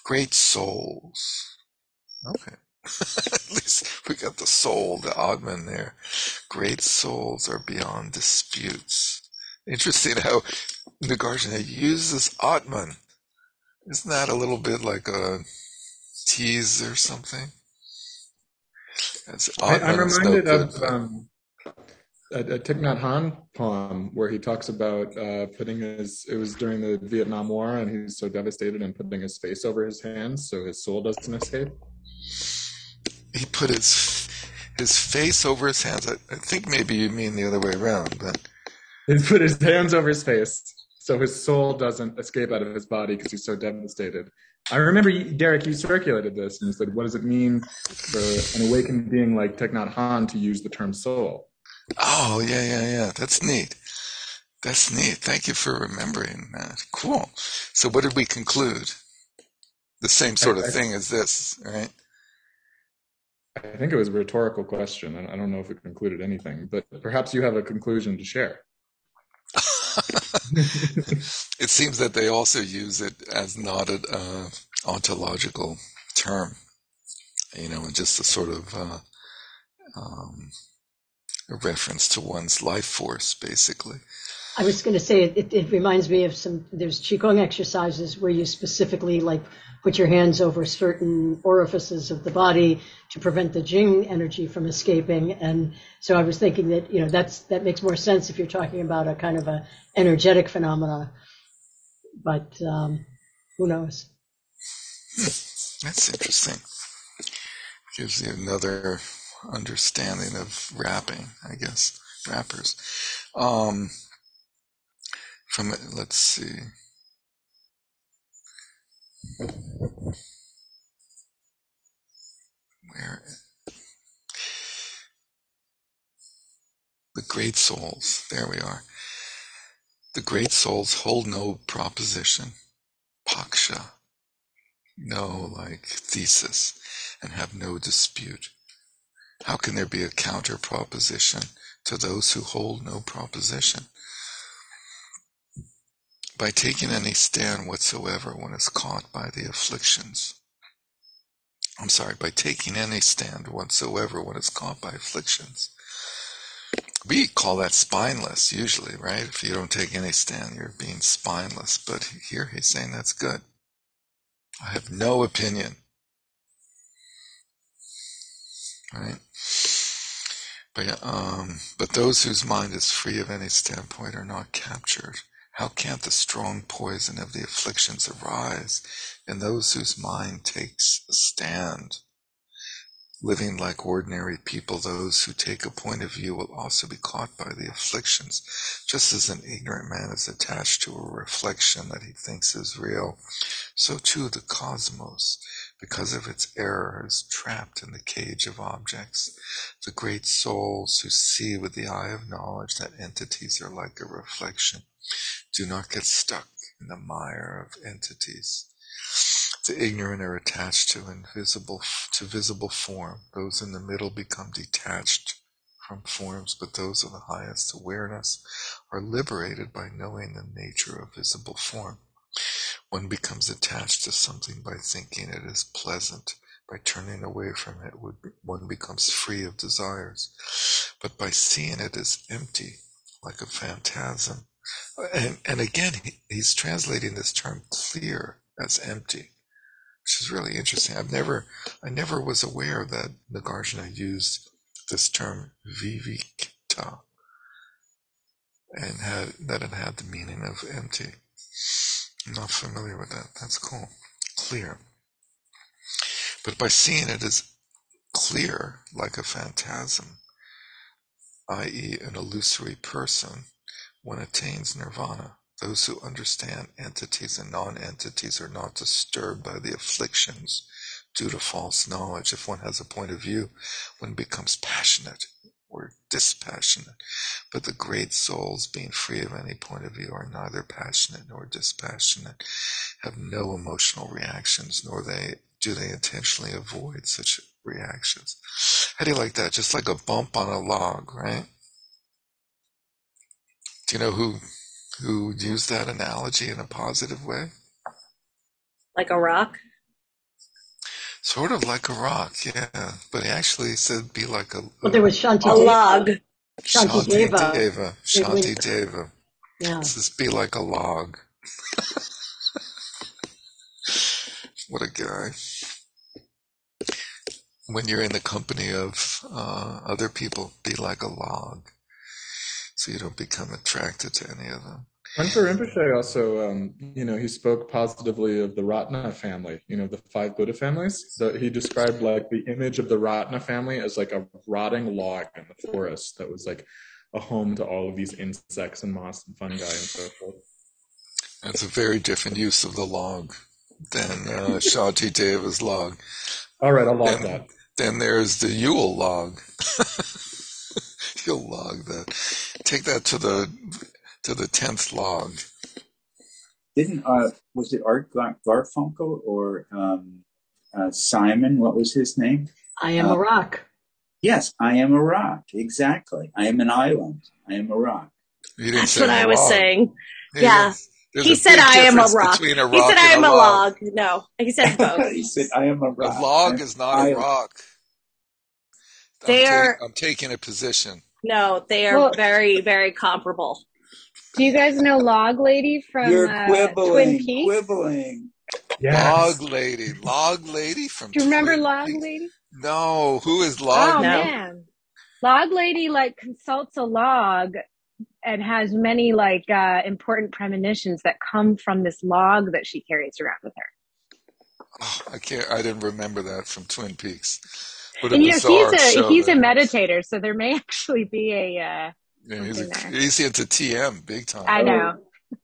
Great souls. Okay. At least we got the soul, the Atman there. Great souls are beyond disputes. Interesting how Nagarjuna uses Atman. Isn't that a little bit like a tease or something. I, am reminded no of um, a, a Thich Nhat Hanh poem where he talks about uh, putting his. It was during the Vietnam War, and he's so devastated and putting his face over his hands so his soul doesn't escape. He put his his face over his hands. I, I think maybe you mean the other way around, but he put his hands over his face so his soul doesn't escape out of his body because he's so devastated. I remember, Derek, you circulated this and you said, what does it mean for an awakened being like Thich Nhat Hanh to use the term soul? Oh, yeah, yeah, yeah. That's neat. That's neat. Thank you for remembering that. Cool. So what did we conclude? The same sort of thing as this, right? I think it was a rhetorical question, and I don't know if it concluded anything, but perhaps you have a conclusion to share. it seems that they also use it as not an uh, ontological term, you know, and just a sort of uh, um, a reference to one's life force, basically. I was going to say it, it reminds me of some. There's qigong exercises where you specifically like put your hands over certain orifices of the body to prevent the jing energy from escaping. And so I was thinking that you know that's that makes more sense if you're talking about a kind of a energetic phenomena. But um, who knows? Hmm. That's interesting. Gives you another understanding of rapping, I guess, rappers. Um, from let's see. Where the great souls, there we are. The great souls hold no proposition, paksha, no like thesis, and have no dispute. How can there be a counter proposition to those who hold no proposition? By taking any stand whatsoever, one is caught by the afflictions. I'm sorry, by taking any stand whatsoever, one is caught by afflictions. We call that spineless usually, right? If you don't take any stand, you're being spineless. But here he's saying that's good. I have no opinion. Right? But, um, but those whose mind is free of any standpoint are not captured. How can't the strong poison of the afflictions arise in those whose mind takes a stand? Living like ordinary people, those who take a point of view will also be caught by the afflictions, just as an ignorant man is attached to a reflection that he thinks is real. So too the cosmos, because of its error, is trapped in the cage of objects. The great souls who see with the eye of knowledge that entities are like a reflection do not get stuck in the mire of entities. The ignorant are attached to invisible to visible form. Those in the middle become detached from forms, but those of the highest awareness are liberated by knowing the nature of visible form. One becomes attached to something by thinking it is pleasant. By turning away from it, one becomes free of desires. But by seeing it as empty, like a phantasm, and, and again, he, he's translating this term clear as empty, which is really interesting. I've never, I never was aware that Nagarjuna used this term vivikta and had that it had the meaning of empty. I'm not familiar with that. That's cool. Clear. But by seeing it as clear, like a phantasm, i.e., an illusory person, one attains nirvana. Those who understand entities and non-entities are not disturbed by the afflictions due to false knowledge. If one has a point of view, one becomes passionate or dispassionate. But the great souls, being free of any point of view, are neither passionate nor dispassionate, have no emotional reactions, nor they do they intentionally avoid such reactions. How do you like that? Just like a bump on a log, right? Do you know who who used that analogy in a positive way? Like a rock? Sort of like a rock, yeah. But he actually said be like a. Well, there was Shanti. A log. Shanti, Deva. Deva. Shanti Deva. Yeah. This be like a log. what a guy. when you're in the company of uh, other people, be like a log, so you don't become attracted to any of them. Hunter Rinpoche also, um, you know, he spoke positively of the Ratna family, you know, the five Buddha families. So he described like the image of the Ratna family as like a rotting log in the forest that was like a home to all of these insects and moss and fungi and so forth. That's a very different use of the log than uh, Shantideva's log. All right, I'll log Then, that. then there's the Yule log. You'll log that. Take that to the to the tenth log. Didn't uh was it Art Garfunkel or um, uh, Simon? What was his name? I am Uh, a rock. Yes, I am a rock. Exactly. I am an island. I am a rock. You didn't That's say what I was log. saying. Hey, Yeah. that's- there's He said I am a rock. A rock He said I am a a log. log. No, he said both. he said, "I am a A rock." log I'm is not a rock. I'm, ta- I'm taking a position. No, they are Well- very, very comparable. Do you guys know Log Lady from You're uh, Twin Peaks? quibbling. Yes. Log lady, log lady from. Do you remember Twin Log Peaks. Lady? No, who is Oh log? No. man, Log Lady like consults a log and has many like uh, important premonitions that come from this log that she carries around with her. Oh, I can't. I didn't remember that from Twin Peaks. What a And you know he's a show he's a that was. meditator, so there may actually be a. Uh, Yeah, he's, a, something there. he's into TM big time. I know.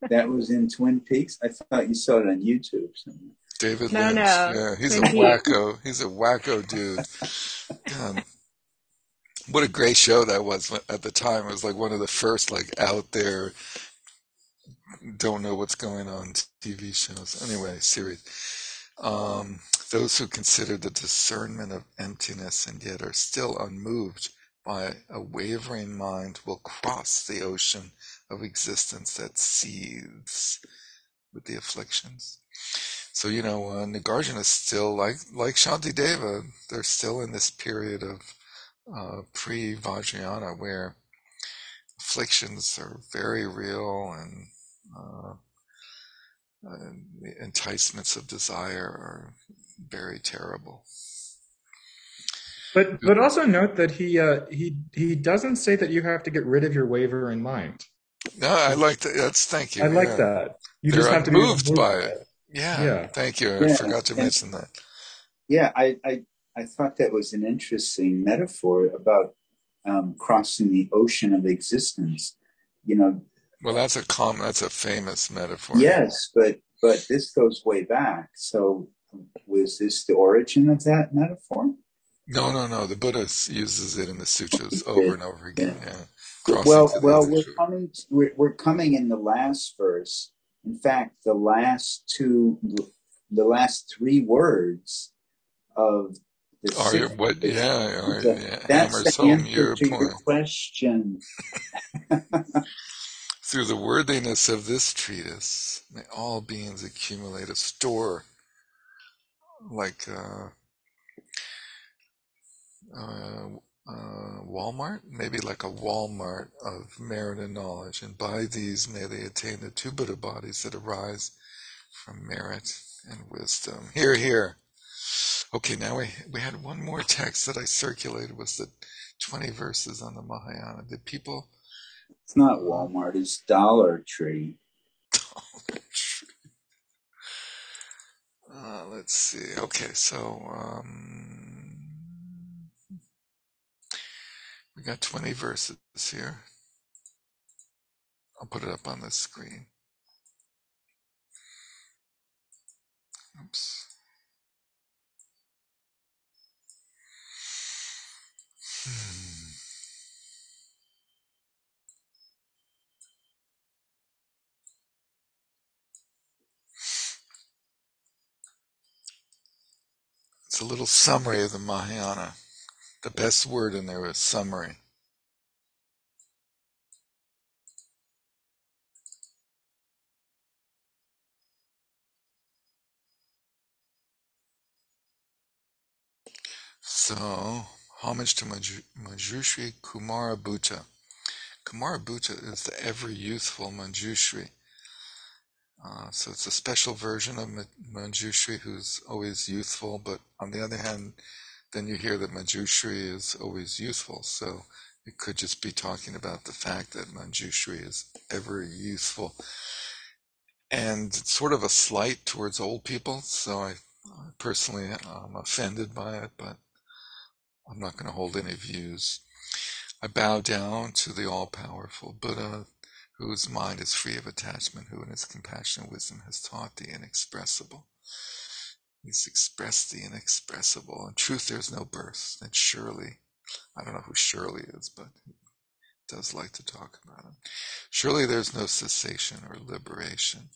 That was in Twin Peaks. I thought you saw it on YouTube. somewhere. David No, Lynch. no. Yeah, he's a Twin Peaks. wacko. He's a wacko dude. God. What a great show that was at the time. It was like one of the first like out there don't know what's going on TV shows. Anyway, series. Um, those who consider the discernment of emptiness and yet are still unmoved by a wavering mind will cross the ocean of existence that seethes with the afflictions. So you know, uh, Nagarjuna is still like like Shantideva. They're still in this period of uh, pre-Vajrayana where afflictions are very real and uh, uh, the enticements of desire are very terrible. But but also note that he uh, he he doesn't say that you have to get rid of your wavering mind. No, I like that. That's thank you. I like yeah. that. You They're just have to be moved by it. Yeah, Yeah. thank you. I Yeah, forgot to and- mention that. Yeah, I, I, I thought that was an interesting metaphor about um, crossing the ocean of existence. You know, Well, that's a com. That's a famous metaphor. yes, but but this goes way back. So, was this the origin of that metaphor? No, no, no. The Buddha uses it in the sutras over and over again. yeah. Yeah. Well, well, we're coming. We're, we're coming in the last verse. In fact, the last two, the last three words of the Are you what? Yeah, are, yeah. that's the answer to your question. Through the worthiness of this treatise, may all beings accumulate a store, like uh, uh, uh, Walmart, maybe like a Walmart of merit and knowledge, and by these may they attain the two Buddha bodies that arise from merit and wisdom. Here, here. Okay, now we we had one more text that I circulated was the twenty verses on the Mahayana. Did people? It's not Walmart. It's Dollar Tree. Uh, let's see. Okay, so um, we got 20 verses here. I'll put it up on the screen. Oops. Hmm. It's a little summary of the Mahayana. The best word in there is summary. So, homage to Manju- Manjushri Kumarabhuta. Kumara Bhutta is the ever youthful Manjushri. Uh, so it's a special version of Manjushri who's always youthful, but on the other hand, then you hear that Manjushri is always youthful. So it could just be talking about the fact that Manjushri is ever useful. And it's sort of a slight towards old people. So I, I personally am offended by it, but I'm not going to hold any views. I bow down to the all powerful Buddha, whose mind is free of attachment, who in his compassion and wisdom has taught the inexpressible. He's expressed the inexpressible. In truth, there's no birth. And surely, I don't know who Shirley is, but he does like to talk about him. Surely there's no cessation or liberation.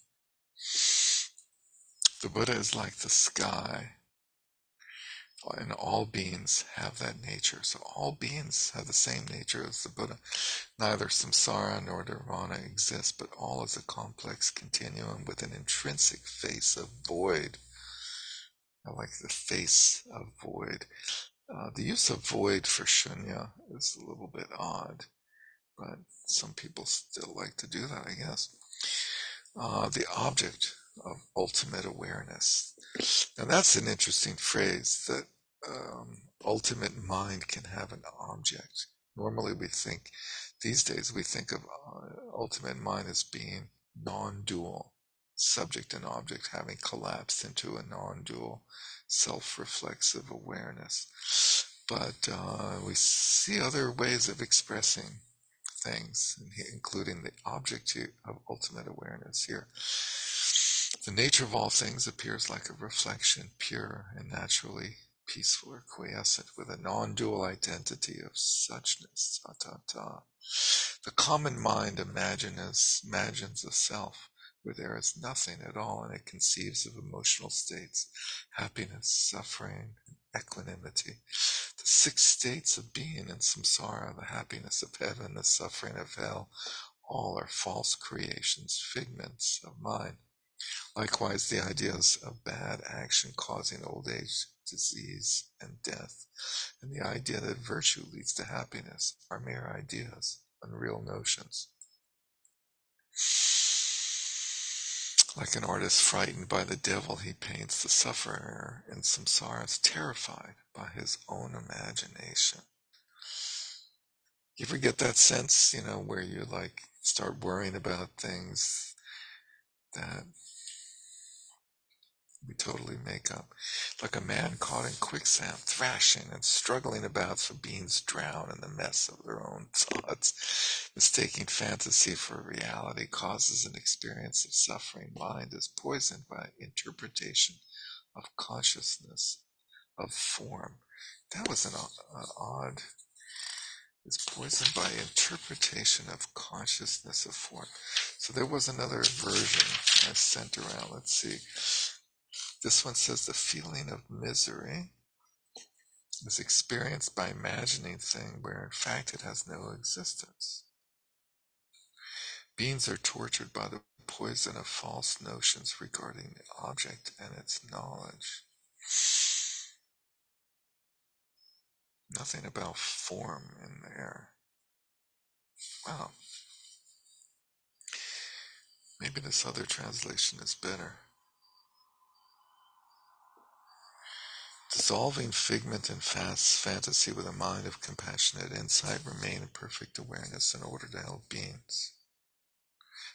The Buddha is like the sky, and all beings have that nature. So all beings have the same nature as the Buddha. Neither samsara nor nirvana exists, but all is a complex continuum with an intrinsic face of void I like the face of void. Uh, the use of void for shunya is a little bit odd, but some people still like to do that, I guess. Uh, the object of ultimate awareness. Now that's an interesting phrase that um, ultimate mind can have an object. Normally we think, these days we think of uh, ultimate mind as being non-dual subject and object having collapsed into a non-dual self-reflexive awareness. But uh, we see other ways of expressing things, including the object of ultimate awareness here. The nature of all things appears like a reflection, pure and naturally peaceful or quiescent, with a non-dual identity of suchness. Ta, ta, ta. The common mind imagines, imagines a self where there is nothing at all and it conceives of emotional states, happiness, suffering, equanimity. The six states of being in samsara, the happiness of heaven, the suffering of hell, all are false creations, figments of mind. Likewise, the ideas of bad action causing old age, disease, and death, and the idea that virtue leads to happiness are mere ideas, unreal notions. Like an artist frightened by the devil, he paints the sufferer in samsara as terrified by his own imagination. You ever get that sense, you know, where you like start worrying about things that we totally make up. Like a man caught in quicksand, thrashing and struggling about so beings drown in the mess of their own thoughts. Mistaking fantasy for reality causes an experience of suffering. Mind is poisoned by interpretation of consciousness, of form. That was an uh, odd is poisoned by interpretation of consciousness of form. So there was another version I sent around. Let's see. This one says the feeling of misery is experienced by imagining thing where in fact it has no existence. Beings are tortured by the poison of false notions regarding the object and its knowledge. Nothing about form in there. Wow. Maybe this other translation is better. Dissolving figment and fast fantasy with a mind of compassionate insight, remain in perfect awareness in order to help beings.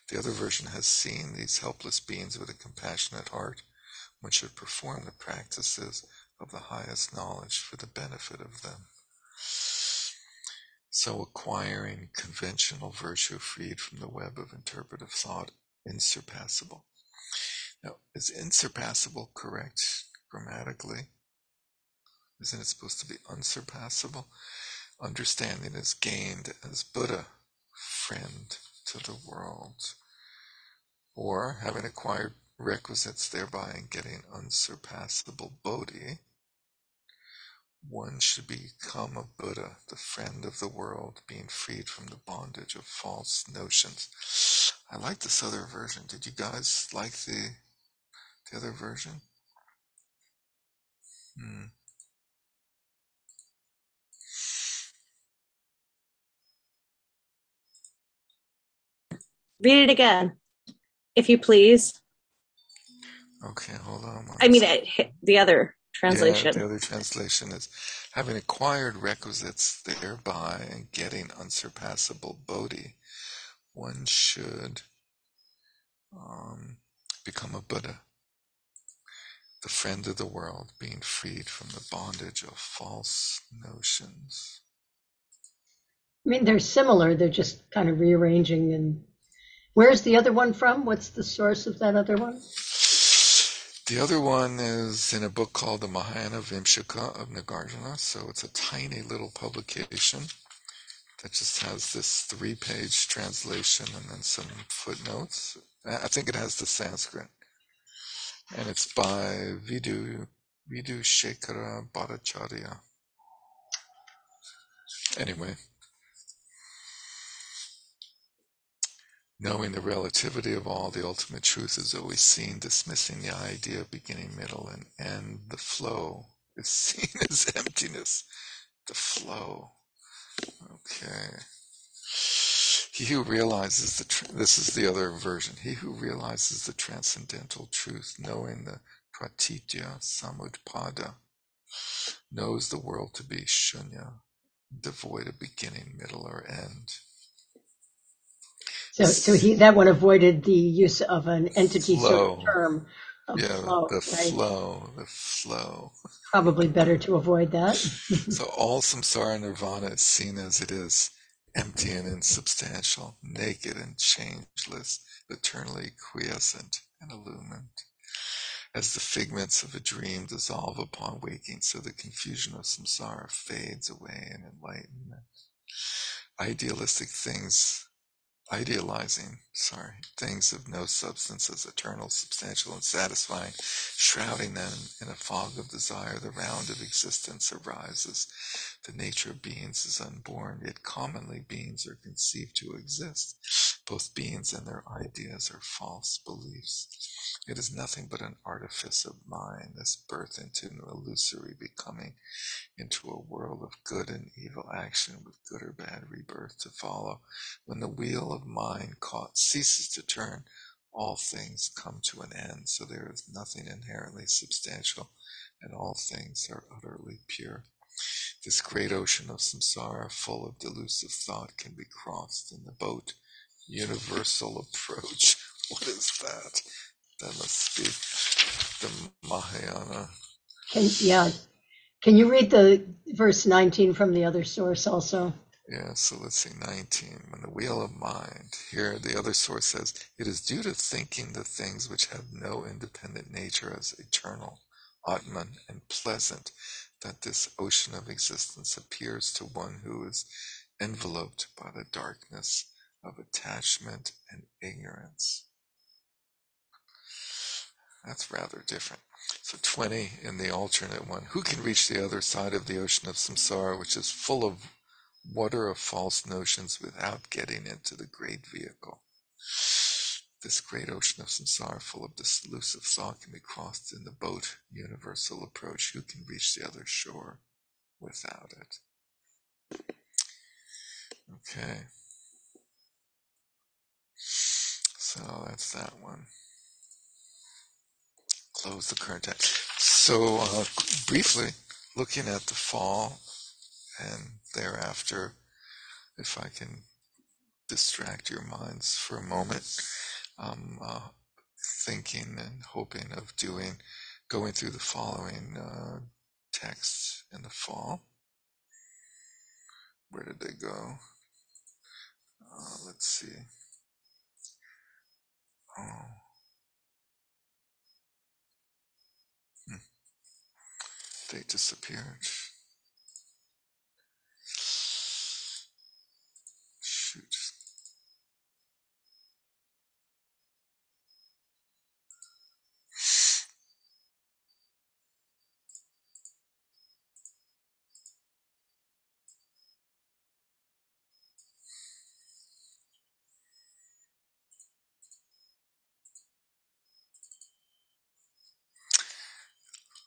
The other version has seen these helpless beings with a compassionate heart. which should perform the practices of the highest knowledge for the benefit of them. So acquiring conventional virtue freed from the web of interpretive thought insurpassable. Now, is insurpassable correct grammatically? Isn't it supposed to be unsurpassable? Understanding is gained as Buddha, friend to the world. Or having acquired requisites thereby and getting unsurpassable bodhi, one should become a Buddha, the friend of the world, being freed from the bondage of false notions. I like this other version. Did you guys like the the other version? Hmm. Read it again, if you please. Okay, hold on. I mean, it, the other translation. Yeah, the other translation is having acquired requisites thereby and getting unsurpassable bodhi, one should um, become a Buddha, the friend of the world, being freed from the bondage of false notions. I mean, they're similar. They're just kind of rearranging. And where's the other one from? What's the source of that other one? The other one is in a book called the Mahayana Vimshika of Nagarjuna. So it's a tiny little publication that just has this three page translation and then some footnotes. I think it has the Sanskrit. And it's by Vidu, Vidhushekhara Bhattacharya. Anyway, knowing the relativity of all, the ultimate truth is always seen, dismissing the idea of beginning, middle, and end. The flow is seen as emptiness. The flow. Okay. He who realizes the, tr- this is the other version. He who realizes the transcendental truth, knowing the pratitya samutpada, knows the world to be shunya, devoid of beginning, middle, or end. So, so he that one avoided the use of an entity sort of term of Yeah, flow, the oh, right? flow, the flow. Probably better to avoid that. So all samsara nirvana is seen as it is, empty and insubstantial, naked and changeless, eternally quiescent and illumined. As the figments of a dream dissolve upon waking, so the confusion of samsara fades away in enlightenment. Idealistic things, idealizing, sorry, things of no substance as eternal, substantial, and satisfying, shrouding them in a fog of desire, the round of existence arises. The nature of beings is unborn, yet commonly beings are conceived to exist. Both beings and their ideas are false beliefs. It is nothing but an artifice of mind, this birth into an illusory becoming, into a world of good and evil action with good or bad rebirth to follow. When the wheel of mind caught ceases to turn, all things come to an end, so there is nothing inherently substantial, and all things are utterly pure. This great ocean of samsara, full of delusive thought, can be crossed in the boat. Universal approach. What is that? That must be the Mahayana. Can, yeah. Can you read the verse 19 from the other source also? Yeah, so let's see, 19. When the wheel of mind, here the other source says, it is due to thinking the things which have no independent nature as eternal, Atman, and pleasant, that this ocean of existence appears to one who is enveloped by the darkness of attachment and ignorance. That's rather different. So 20 in the alternate one. Who can reach the other side of the ocean of samsara, which is full of water of false notions without getting into the great vehicle? This great ocean of samsara, full of delusive thought, can be crossed in the boat universal approach. Who can reach the other shore without it? Okay. So that's that one. Close the current text. So, uh, briefly, looking at the fall and thereafter, if I can distract your minds for a moment, I'm uh, thinking and hoping of doing, going through the following uh, texts in the fall. Where did they go? Uh, let's see. Hmm. They disappeared. Shoot.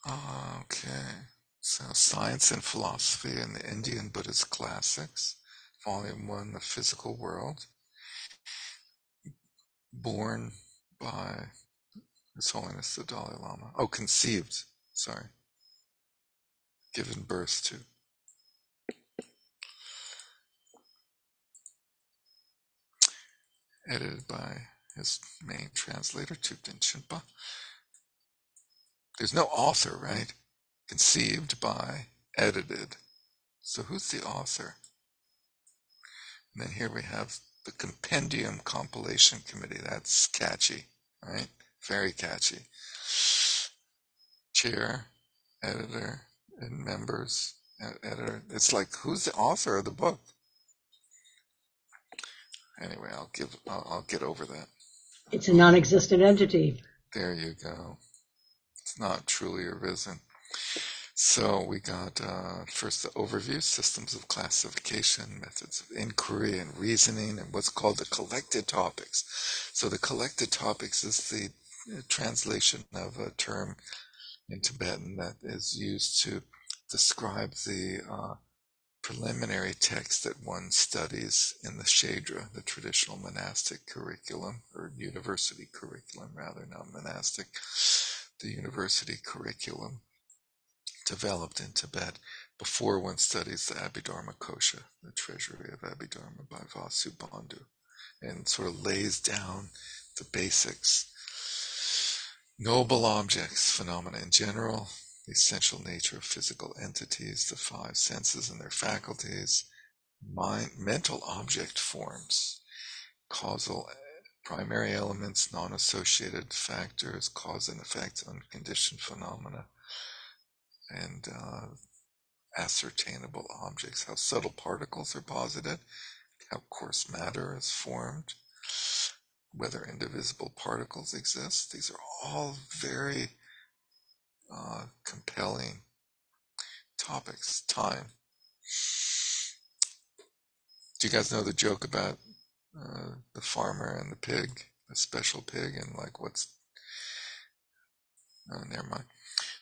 Oh, okay. So, Science and Philosophy in the Indian Buddhist Classics, Volume 1, The Physical World. Born by His Holiness the Dalai Lama. Oh, conceived. Sorry. given birth to. Edited by his main translator, Thupten Jinpa. There's no author, right? Conceived by, edited. So who's the author? And then here we have the Compendium Compilation Committee. That's catchy, right? Very catchy. Chair, editor, and members, editor. It's like, who's the author of the book? Anyway, I'll give, I'll, I'll get over that. It's a non-existent entity. There you go. It's not truly arisen. So we got uh, first the overview, systems of classification, methods of inquiry and reasoning, and what's called the collected topics. So the collected topics is the uh, translation of a term in Tibetan that is used to describe the uh, preliminary text that one studies in the Shedra, the traditional monastic curriculum, or university curriculum rather, not monastic, the university curriculum developed in Tibet before one studies the Abhidharma Kosha, the treasury of Abhidharma by Vasubandhu, and sort of lays down the basics. Noble objects, phenomena in general, the essential nature of physical entities, the five senses and their faculties, mind, mental object forms, causal primary elements, non-associated factors, cause and effect, unconditioned phenomena, and uh, ascertainable objects, how subtle particles are posited, how coarse matter is formed, whether indivisible particles exist. These are all very uh, compelling topics. Time. Do you guys know the joke about uh, the farmer and the pig, the special pig, and like what's? Oh, never mind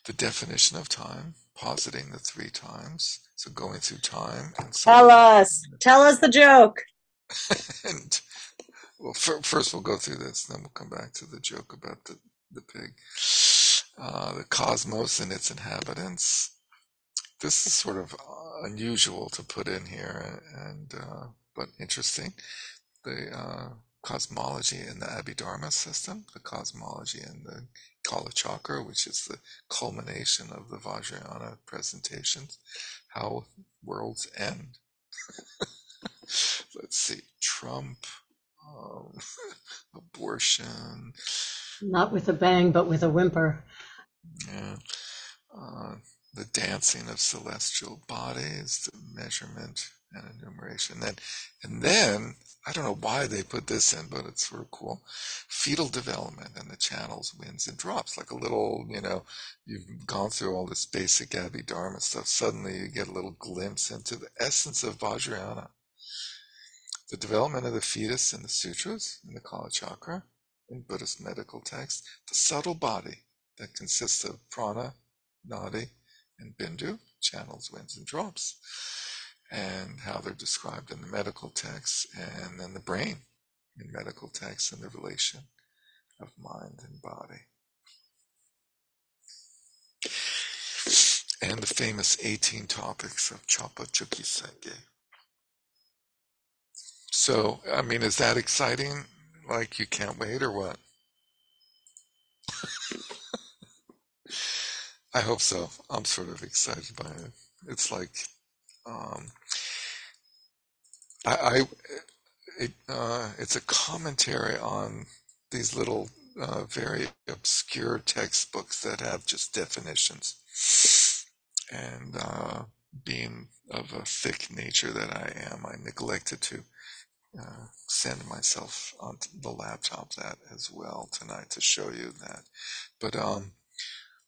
the definition of time, positing the three times. So going through time. And so Tell us. Tell us the joke. and well, f- first we'll go through this, then we'll come back to the joke about the the pig. Uh, the cosmos and its inhabitants. This is sort of unusual to put in here, and uh, but interesting. The uh, cosmology in the Abhidharma system, the cosmology in the Kalachakra, which is the culmination of the Vajrayana presentations, how worlds end. Let's see, Trump, um, abortion. Not with a bang, but with a whimper. Yeah. Uh, the dancing of celestial bodies, the measurement and enumeration. Then, and then I don't know why they put this in, but it's sort of cool. Fetal development and the channels, winds and drops, like a little, you know, you've gone through all this basic Abhidharma stuff. Suddenly you get a little glimpse into the essence of Vajrayana. The development of the fetus in the sutras, in the Kalachakra, in Buddhist medical texts, the subtle body that consists of prana, nadi, and bindu, channels, winds, and drops and how they're described in the medical texts, and then the brain in medical texts and the relation of mind and body. And the famous 18 topics of Chapa Chökyi Senge. So, I mean, is that exciting? Like you can't wait or what? I hope so. I'm sort of excited by it. It's like um, I, I it, uh, it's a commentary on these little uh, very obscure textbooks that have just definitions. And uh, being of a thick nature that I am, I neglected to uh, send myself on the laptop that as well tonight to show you that. But um,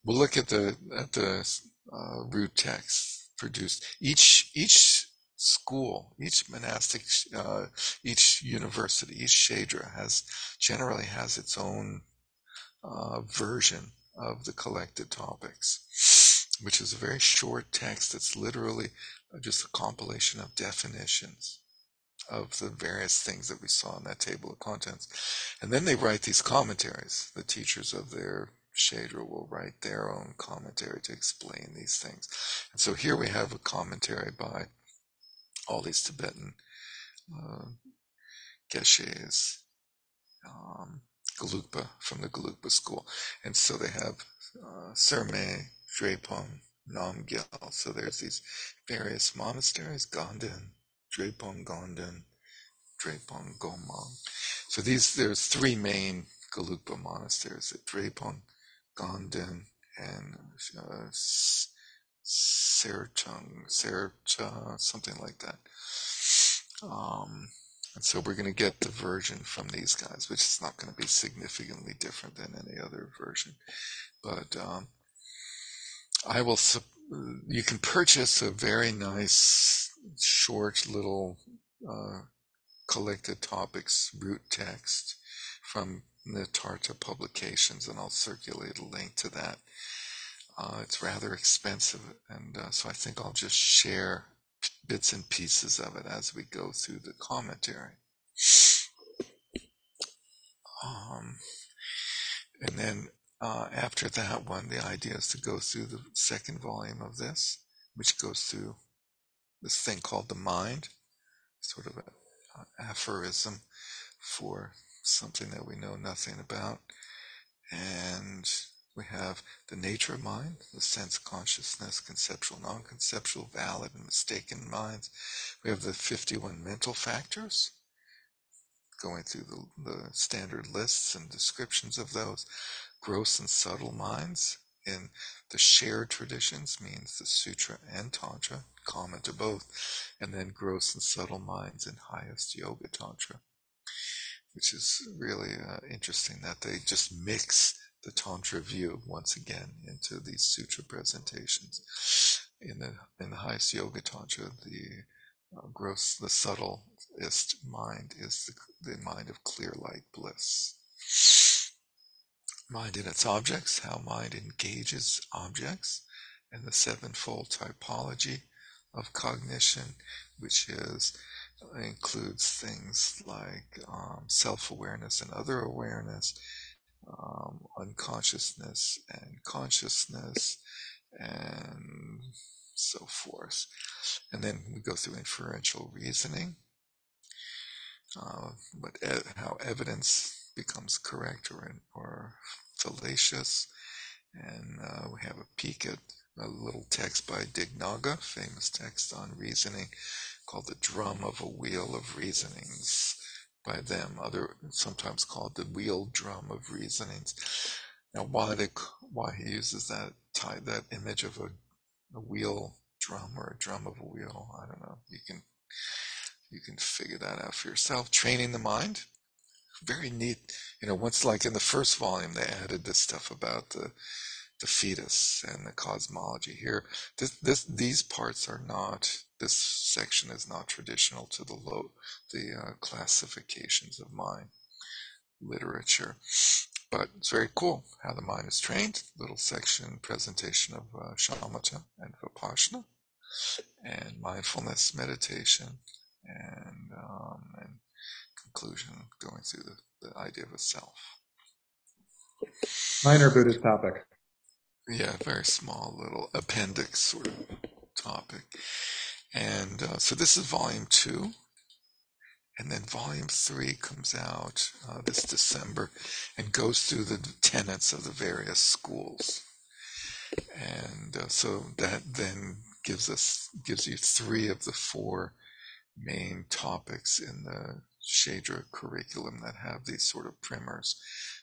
we'll look at the at the uh, root text produced. Each each school, each monastic, uh, each university, each shedra has generally has its own uh, version of the collected topics, which is a very short text. It's literally just a compilation of definitions of the various things that we saw in that table of contents. And then they write these commentaries, the teachers of their Shedra will write their own commentary to explain these things. And so here we have a commentary by all these Tibetan uh, geshes, um, from the Gelugpa school. And so they have uh, Serme, Drepung, Namgyal. So there's these various monasteries, Ganden, Drepung Ganden, Drepung Gomang. So these there's three main Gelugpa monasteries at Drepung, Ganden, and uh, Serchung, Sercha, something like that. Um, and so we're going to get the version from these guys, which is not going to be significantly different than any other version. But um, I will. You can purchase a very nice, short little uh, collected topics root text from Nitartha Publications, and I'll circulate a link to that. Uh, it's rather expensive, and uh, so I think I'll just share bits and pieces of it as we go through the commentary. Um, and then uh, after that one, the idea is to go through the second volume of this, which goes through this thing called the mind, sort of an aphorism for something that we know nothing about. And we have the nature of mind, the sense consciousness, conceptual, non conceptual, valid and mistaken minds. We have the 51 mental factors, going through the, the standard lists and descriptions of those. Gross and subtle minds in the shared traditions means the sutra and tantra, common to both, and then gross and subtle minds in highest yoga tantra, which is really uh, interesting that they just mix the Tantra view once again into these sutra presentations. In the in the highest yoga tantra, the uh, gross, the subtlest mind is the, the mind of clear light bliss. Mind in its objects, how mind engages objects, and the sevenfold typology of cognition, which is includes things like um, self-awareness and other awareness, um, unconsciousness and consciousness and so forth. And then we go through inferential reasoning, uh, but e- how evidence becomes correct or, or fallacious. And uh, we have a peek at a little text by Dignaga, famous text on reasoning, called The Drum of a Wheel of Reasonings by them, other sometimes called the wheel drum of reasonings. Now, why they, why he uses that tie that image of a, a wheel drum or a drum of a wheel, I don't know. You can you can figure that out for yourself. Training the mind, very neat. You know, once like in the first volume, they added this stuff about the the fetus and the cosmology. Here, this, this, these parts are not. This section is not traditional to the low, the uh, classifications of mind literature, but it's very cool how the mind is trained. Little section presentation of uh, shamatha and vipassana, and mindfulness meditation, and um, and conclusion going through the, the idea of a self. Minor Buddhist topic. Yeah, very small little appendix sort of topic. And uh, so this is volume two. And then volume three comes out uh, this December and goes through the tenets of the various schools. And uh, so that then gives us, gives you three of the four main topics in the Shedra curriculum that have these sort of primers.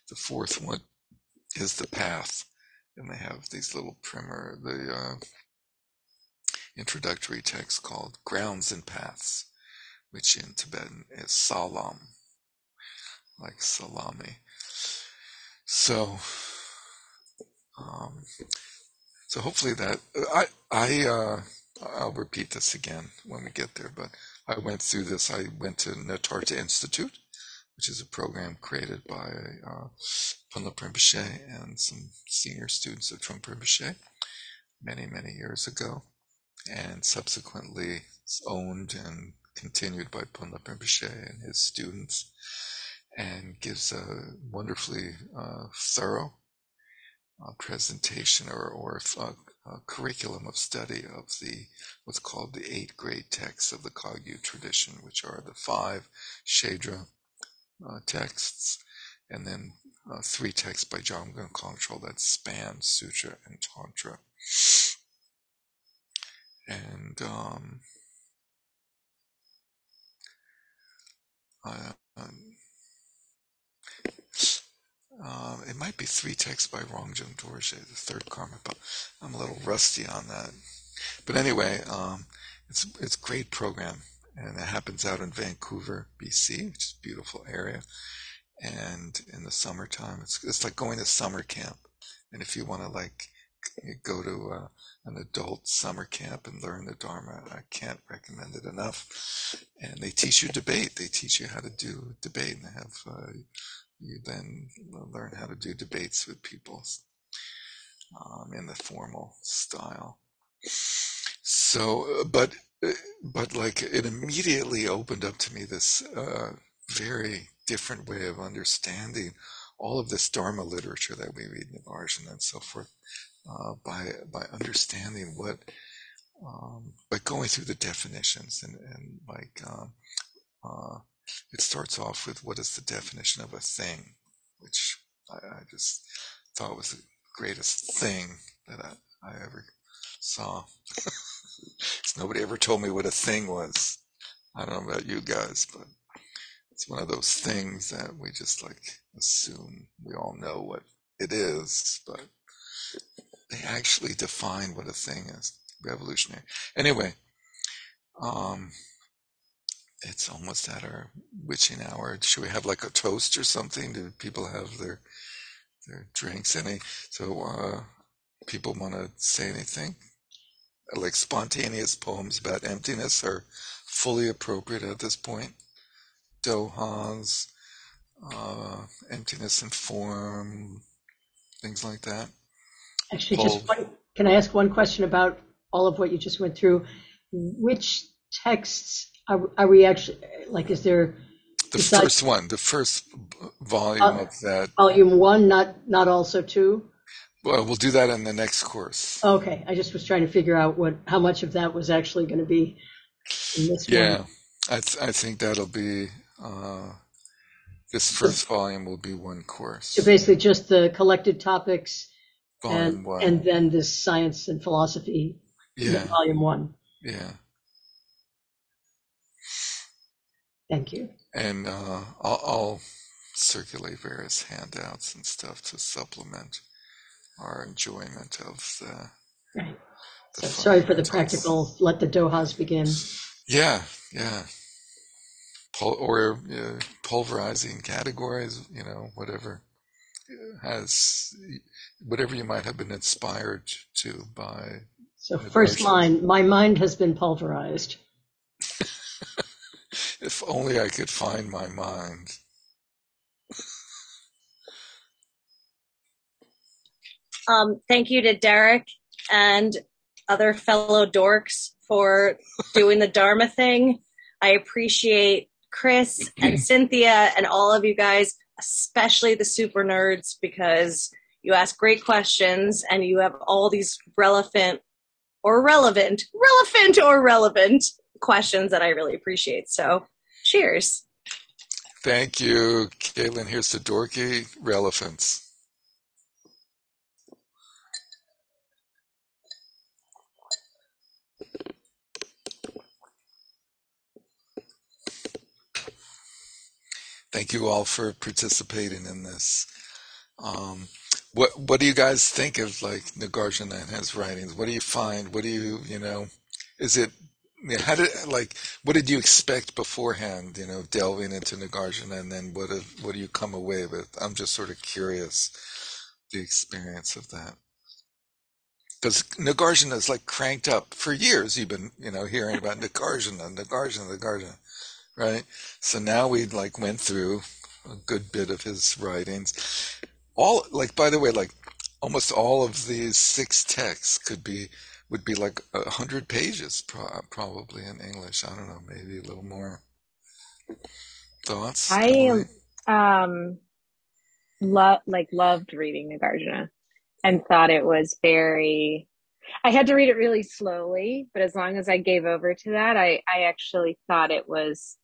The fourth one is the path and they have these little primer, the uh, introductory text called Grounds and Paths, which in Tibetan is Salam, like salami. So, um, so hopefully that I I uh, I'll repeat this again when we get there. But I went through this. I went to Nitartha Institute, which is a program created by uh, Ponlop Rinpoche and some senior students of Trungpa Rinpoche many, many years ago, and subsequently owned and continued by Ponlop Rinpoche and his students, and gives a wonderfully uh, thorough uh, presentation or, or uh, curriculum of study of the what's called the eight great texts of the Kagyu tradition, which are the five Shedra uh, texts, and then uh, three texts by Jamgon Kongtrul that span Sutra and Tantra. And um, um, uh, it might be three texts by Rangjung Dorje, the third karma, but I'm a little rusty on that. But anyway, um, it's it's great program, and it happens out in Vancouver, BC, which is a beautiful area. And in the summertime, it's it's like going to summer camp. And if you want to like go to uh, an adult summer camp and learn the Dharma, I can't recommend it enough. And they teach you debate. They teach you how to do debate, and have uh, you then learn how to do debates with people um, in the formal style. So, uh, but uh, but like it immediately opened up to me this uh, very different way of understanding all of this Dharma literature that we read in the Nagarjuna and so forth uh, by by understanding what um, by going through the definitions and and like um, uh, it starts off with what is the definition of a thing, which I, I just thought was the greatest thing that I, I ever saw. nobody ever told me what a thing was. I don't know about you guys, but it's one of those things that we just like assume we all know what it is, but they actually define what a thing is. Revolutionary. Anyway, um, it's almost at our witching hour. Should we have like a toast or something? Do people have their their drinks? Any? So uh, people want to say anything? Like spontaneous poems about emptiness are fully appropriate at this point. Dohas, uh, emptiness in form, things like that. Actually, just one, can I ask one question about all of what you just went through? Which texts are, are we actually like? Is there the first one, the first volume uh, of that volume one, not not also two? Well, we'll do that in the next course. Okay, I just was trying to figure out what how much of that was actually going to be in this yeah, one. I th- I think that'll be uh, this first volume will be one course. So basically, just the collected topics, volume and one. and then this science and philosophy, yeah, volume one. Yeah. Thank you. And uh, I'll, I'll, circulate various handouts and stuff to supplement our enjoyment of the. Right. The so sorry for the practical. Let the dohas begin. Yeah, yeah. Pul- or uh, pulverizing categories, you know, whatever has whatever you might have been inspired to by. So first line, my mind has been pulverized. If only I could find my mind. Um, thank you to Derek and other fellow dorks for doing the Dharma thing. I appreciate Chris and Cynthia and all of you guys, especially the super nerds, because you ask great questions and you have all these relevant or relevant, relevant or relevant questions that I really appreciate. So Cheers. Thank you, Caitlin. Here's to dorky relevance. Thank you all for participating in this. Um, what what do you guys think of like Nagarjuna and his writings? What do you find? What do you you know? Is it how did like what did you expect beforehand? You know, delving into Nagarjuna, and then what did, what do you come away with? I'm just sort of curious the experience of that because Nagarjuna is like cranked up for years. You've been you know hearing about Nagarjuna, Nagarjuna, Nagarjuna, right? So now we like went through a good bit of his writings. All like by the way, like almost all of these six texts could be would be like a hundred pages, pro- probably in English. I don't know, maybe a little more. Thoughts? I um love like loved reading Nagarjuna. and thought it was very I had to read it really slowly, but as long as I gave over to that, I, I actually thought it was,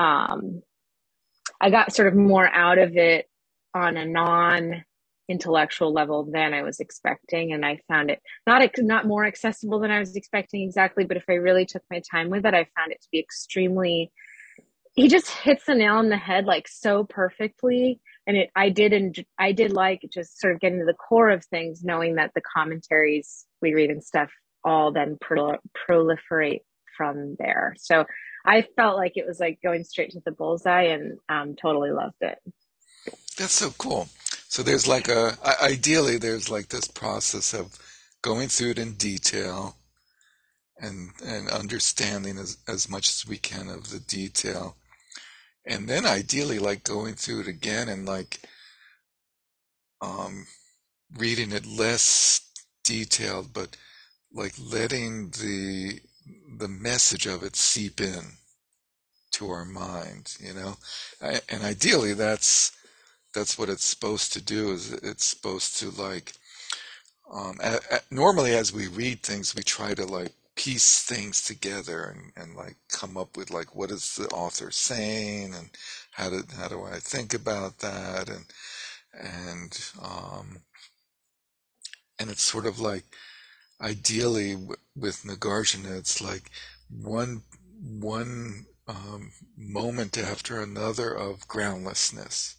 um, I got sort of more out of it on a non intellectual level than I was expecting. And I found it not, not more accessible than I was expecting exactly, but if I really took my time with it, I found it to be extremely, he just hits the nail on the head like so perfectly. And it i did and i did like just sort of getting to the core of things knowing that the commentaries we read and stuff all then pro- proliferate from there. So i felt like it was like going straight to the bullseye and um, totally loved it. That's so cool. So there's like a ideally there's like this process of going through it in detail and and understanding as, as much as we can of the detail. And then ideally like going through it again and like um reading it less detailed but like letting the the message of it seep in to our mind you know? And ideally that's that's what it's supposed to do is it's supposed to like um, a, a, normally as we read things we try to like piece things together and, and like come up with like what is the author saying and how do how do I think about that? And and um and it's sort of like ideally w- with Nagarjuna it's like one one um, moment after another of groundlessness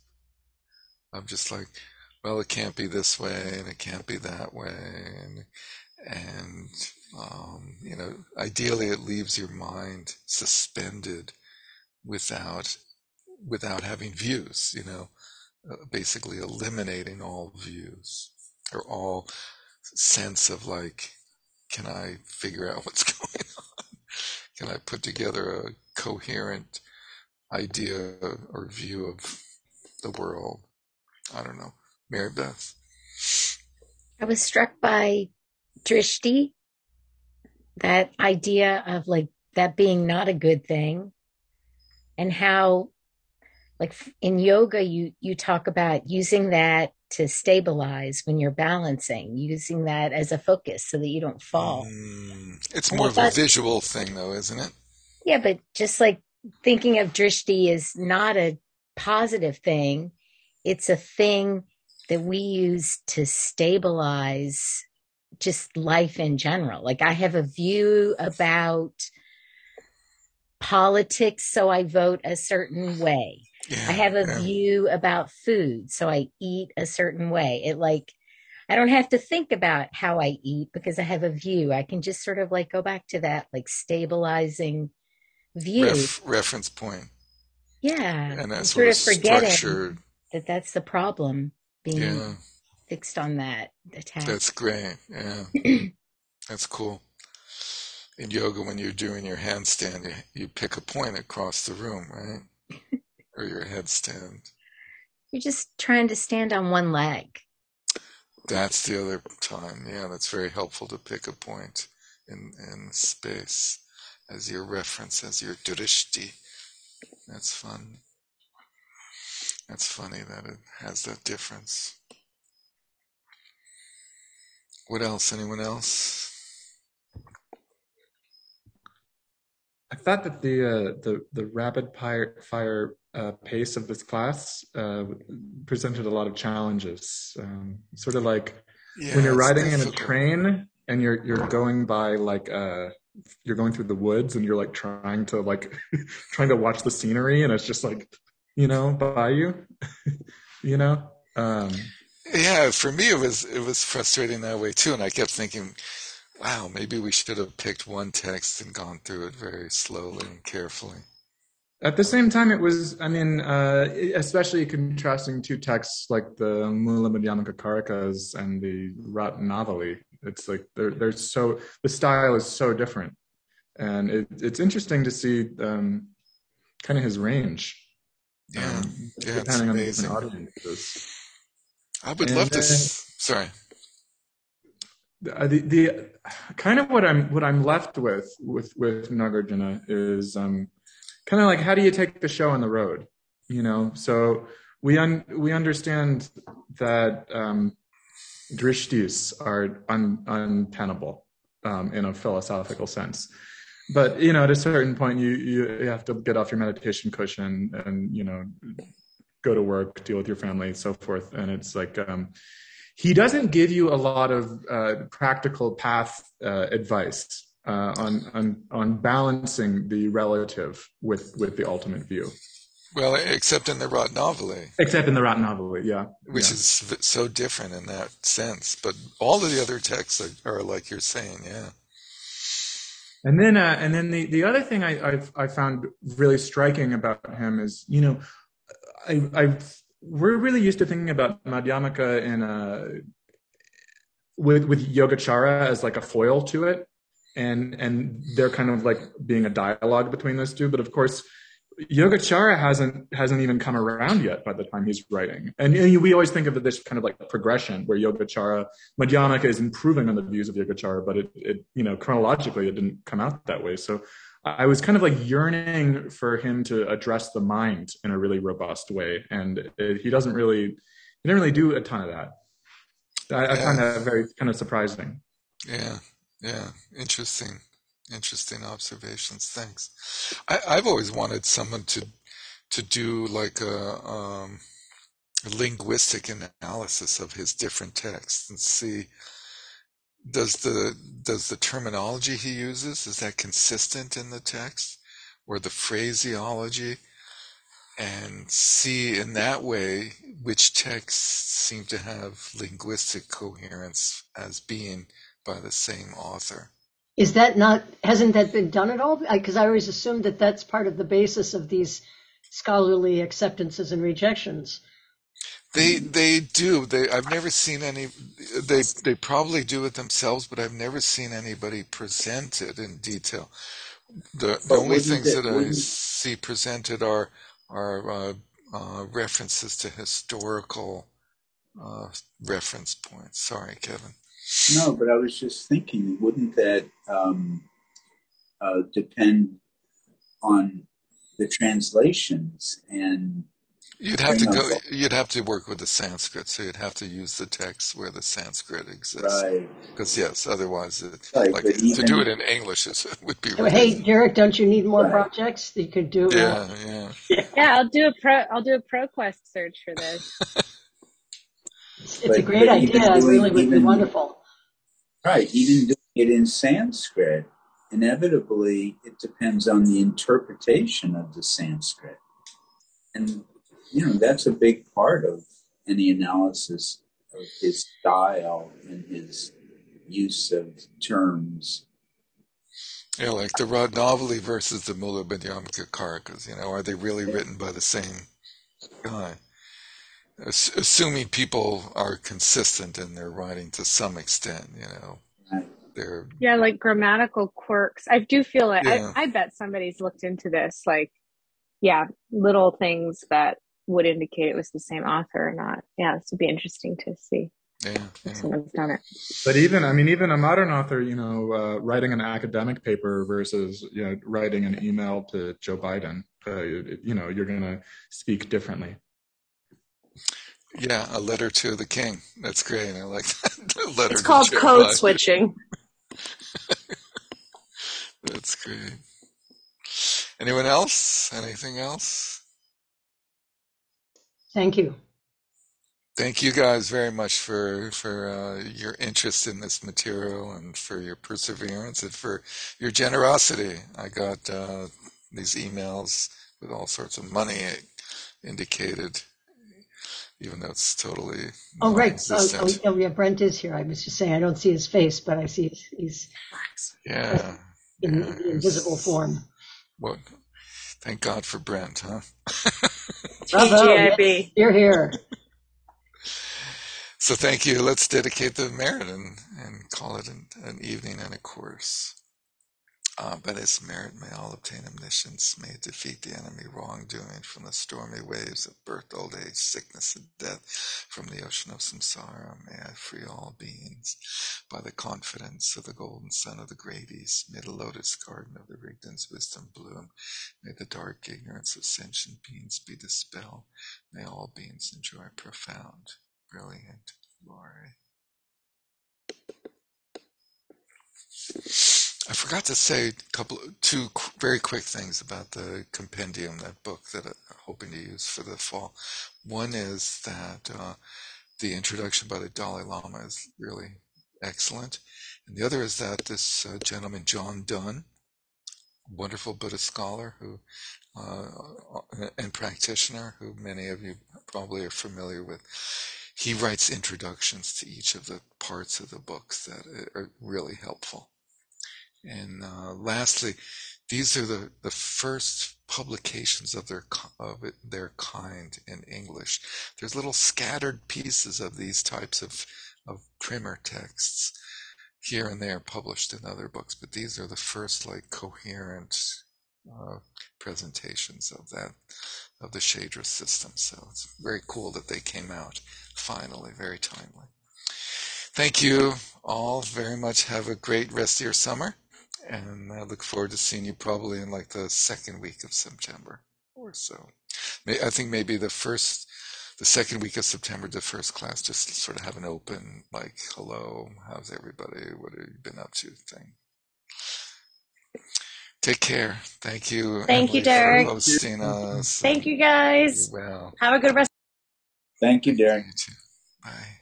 of just like well it can't be this way and it can't be that way and and um, you know, ideally it leaves your mind suspended without without having views. You know, uh, basically eliminating all views or all sense of like, can I figure out what's going on? Can I put together a coherent idea or view of the world? I don't know. Mary Beth. I was struck by drishti that idea of like that being not a good thing and how like in yoga you you talk about using that to stabilize when you're balancing using that as a focus so that you don't fall mm, it's more of a visual thing though isn't it yeah but just like thinking of drishti is not a positive thing it's a thing that we use to stabilize just life in general. Like I have a view about politics, so I vote a certain way. Yeah, I have a yeah. view about food, so I eat a certain way. It like, I don't have to think about how I eat because I have a view. I can just sort of like go back to that like stabilizing view. Ref, reference point. Yeah. And that's sort of forgetting structured. that that's the problem being yeah fixed on that attack. That's great. Yeah. That's cool. In yoga, when you're doing your handstand, you, you pick a point across the room, right? Or your headstand. You're just trying to stand on one leg. That's the other time. Yeah, that's very helpful to pick a point in, in space as your reference, as your drishti. That's fun. That's funny that it has that difference. What else? Anyone else? I thought that the uh, the the rapid fire, fire uh, pace of this class uh, presented a lot of challenges. Um, sort of like yeah, when you're riding difficult. in a train and you're you're going by like uh, you're going through the woods and you're like trying to like trying to watch the scenery and it's just like you know by you, you know. Um, yeah, for me it was it was frustrating that way too, and I kept thinking, wow, maybe we should have picked one text and gone through it very slowly and carefully. At the same time, it was, I mean, uh, especially contrasting two texts like the Mula Madhyamaka Karikas and the Ratnavali. It's like they're, they're so, the style is so different. And it, it's interesting to see um, kind of his range. Yeah, um, yeah depending on the audience. I would and, love to. Uh, sorry. The, the kind of what I'm what I'm left with with with Nagarjuna is um, kind of like how do you take the show on the road? You know, so we un, we understand that um, drishtis are un, untenable um, in a philosophical sense. But you know, at a certain point, you you have to get off your meditation cushion and you know go to work, deal with your family, and so forth. And it's like um, he doesn't give you a lot of uh, practical path uh, advice on on on balancing the relative with with the ultimate view. Well, except in the Ratnavali. Except in the Ratnavali, yeah. Which is so different in that sense. But all of the other texts are, like you're saying, yeah. And then, uh, and then the, the other thing I, I've, I found really striking about him is, you know, I, I've, we're really used to thinking about Madhyamaka in a, with, with Yogacara as like a foil to it. And, and they're kind of like being a dialogue between those two. But of course, Yogacara hasn't hasn't even come around yet by the time he's writing, and, and, we always think of this kind of like progression where Yogacara Madhyamaka is improving on the views of Yogacara, but it, it you know chronologically it didn't come out that way. So I was kind of like yearning for him to address the mind in a really robust way, and it, he doesn't really he didn't really do a ton of that. I, yeah. I find that very kind of surprising. Yeah, yeah, interesting. Interesting observations. Thanks. I, have always wanted someone to to do like a, um, a linguistic analysis of his different texts and see does the does the terminology he uses is that consistent in the text or the phraseology and see in that way which texts seem to have linguistic coherence as being by the same author is that not, hasn't that been done at all? Because I, I always assumed that that's part of the basis of these scholarly acceptances and rejections. They they do. They I've never seen any. They they probably do it themselves, but I've never seen anybody present it in detail. The, the only things that I see presented are are uh, uh, references to historical uh, reference points. Sorry, Kevin. No, but I was just thinking, wouldn't that um, uh, depend on the translations and You'd have to go. You'd have to work with the Sanskrit, so you'd have to use the text where the Sanskrit exists. Right. Because yes, otherwise, it, right, like even, to do it in English is, would be. Oh, hey, Derek, don't you need more right. projects that you could do? Yeah, yeah. Yeah, I'll do a pro. I'll do a ProQuest search for this. it's, it's a great idea. It really would be wonderful. Right. Even doing it in Sanskrit, inevitably it depends on the interpretation of the Sanskrit. And, you know, that's a big part of any analysis of his style and his use of terms. Yeah, like the Ratnavali versus the Mula Madhyamaka Karikas, you know, are they really written by the same guy? Assuming people are consistent in their writing to some extent, you know. They're yeah, like grammatical quirks. I do feel like yeah. I, I bet somebody's looked into this, like yeah, little things that would indicate it was the same author or not. Yeah, this would be interesting to see. Yeah, yeah. someone's done it. But even, I mean, even a modern author, you know, uh, writing an academic paper versus, you know, writing an email to Joe Biden, uh, you know, you're going to speak differently. Yeah, a letter to the king. That's great. I like that. letter it's called code Biden. switching. That's great. Anyone else? Anything else? Thank you. Thank you guys very much for for uh, your interest in this material and for your perseverance and for your generosity. I got uh, these emails with all sorts of money indicated even though it's totally oh right. oh, oh, oh, yeah brent is here. I was just saying i don't see his face but i see he's, he's yeah. in, yeah, in invisible form. Well, thank god for brent huh? TGIB. you're here. So thank you. Let's dedicate the merit and, and call it an, an evening and a course uh, its merit may all obtain omniscience, may it defeat the enemy wrongdoing from the stormy waves of birth, old age, sickness, and death, from the ocean of samsara. May I free all beings by the confidence of the golden sun of the great east. May the lotus garden of the Rigden's wisdom bloom. May the dark ignorance of sentient beings be dispelled. May all beings enjoy profound, brilliant glory. I forgot to say a couple, two very quick things about the compendium, that book that I'm hoping to use for the fall. One is that uh, the introduction by the Dalai Lama is really excellent, and the other is that this uh, gentleman John Dunne, wonderful Buddhist scholar who uh, and practitioner, who many of you probably are familiar with, he writes introductions to each of the parts of the books that are really helpful. And uh, lastly, these are the, the first publications of their of their kind in English. There's little scattered pieces of these types of of primer texts here and there published in other books, but these are the first like coherent uh, presentations of that of the Shedra system. So it's very cool that they came out finally, very timely. Thank you all very much. Have a great rest of your summer, and I look forward to seeing you probably in like the second week of September or so. I think maybe the first the second week of September, the first class, just sort of have an open, like, hello, how's everybody? What have you been up to thing. Take care. Thank you. Thank Emily, you, Derek. For hosting us. Thank you, guys. Well. Have a good rest. Thank you, Derek. Bye.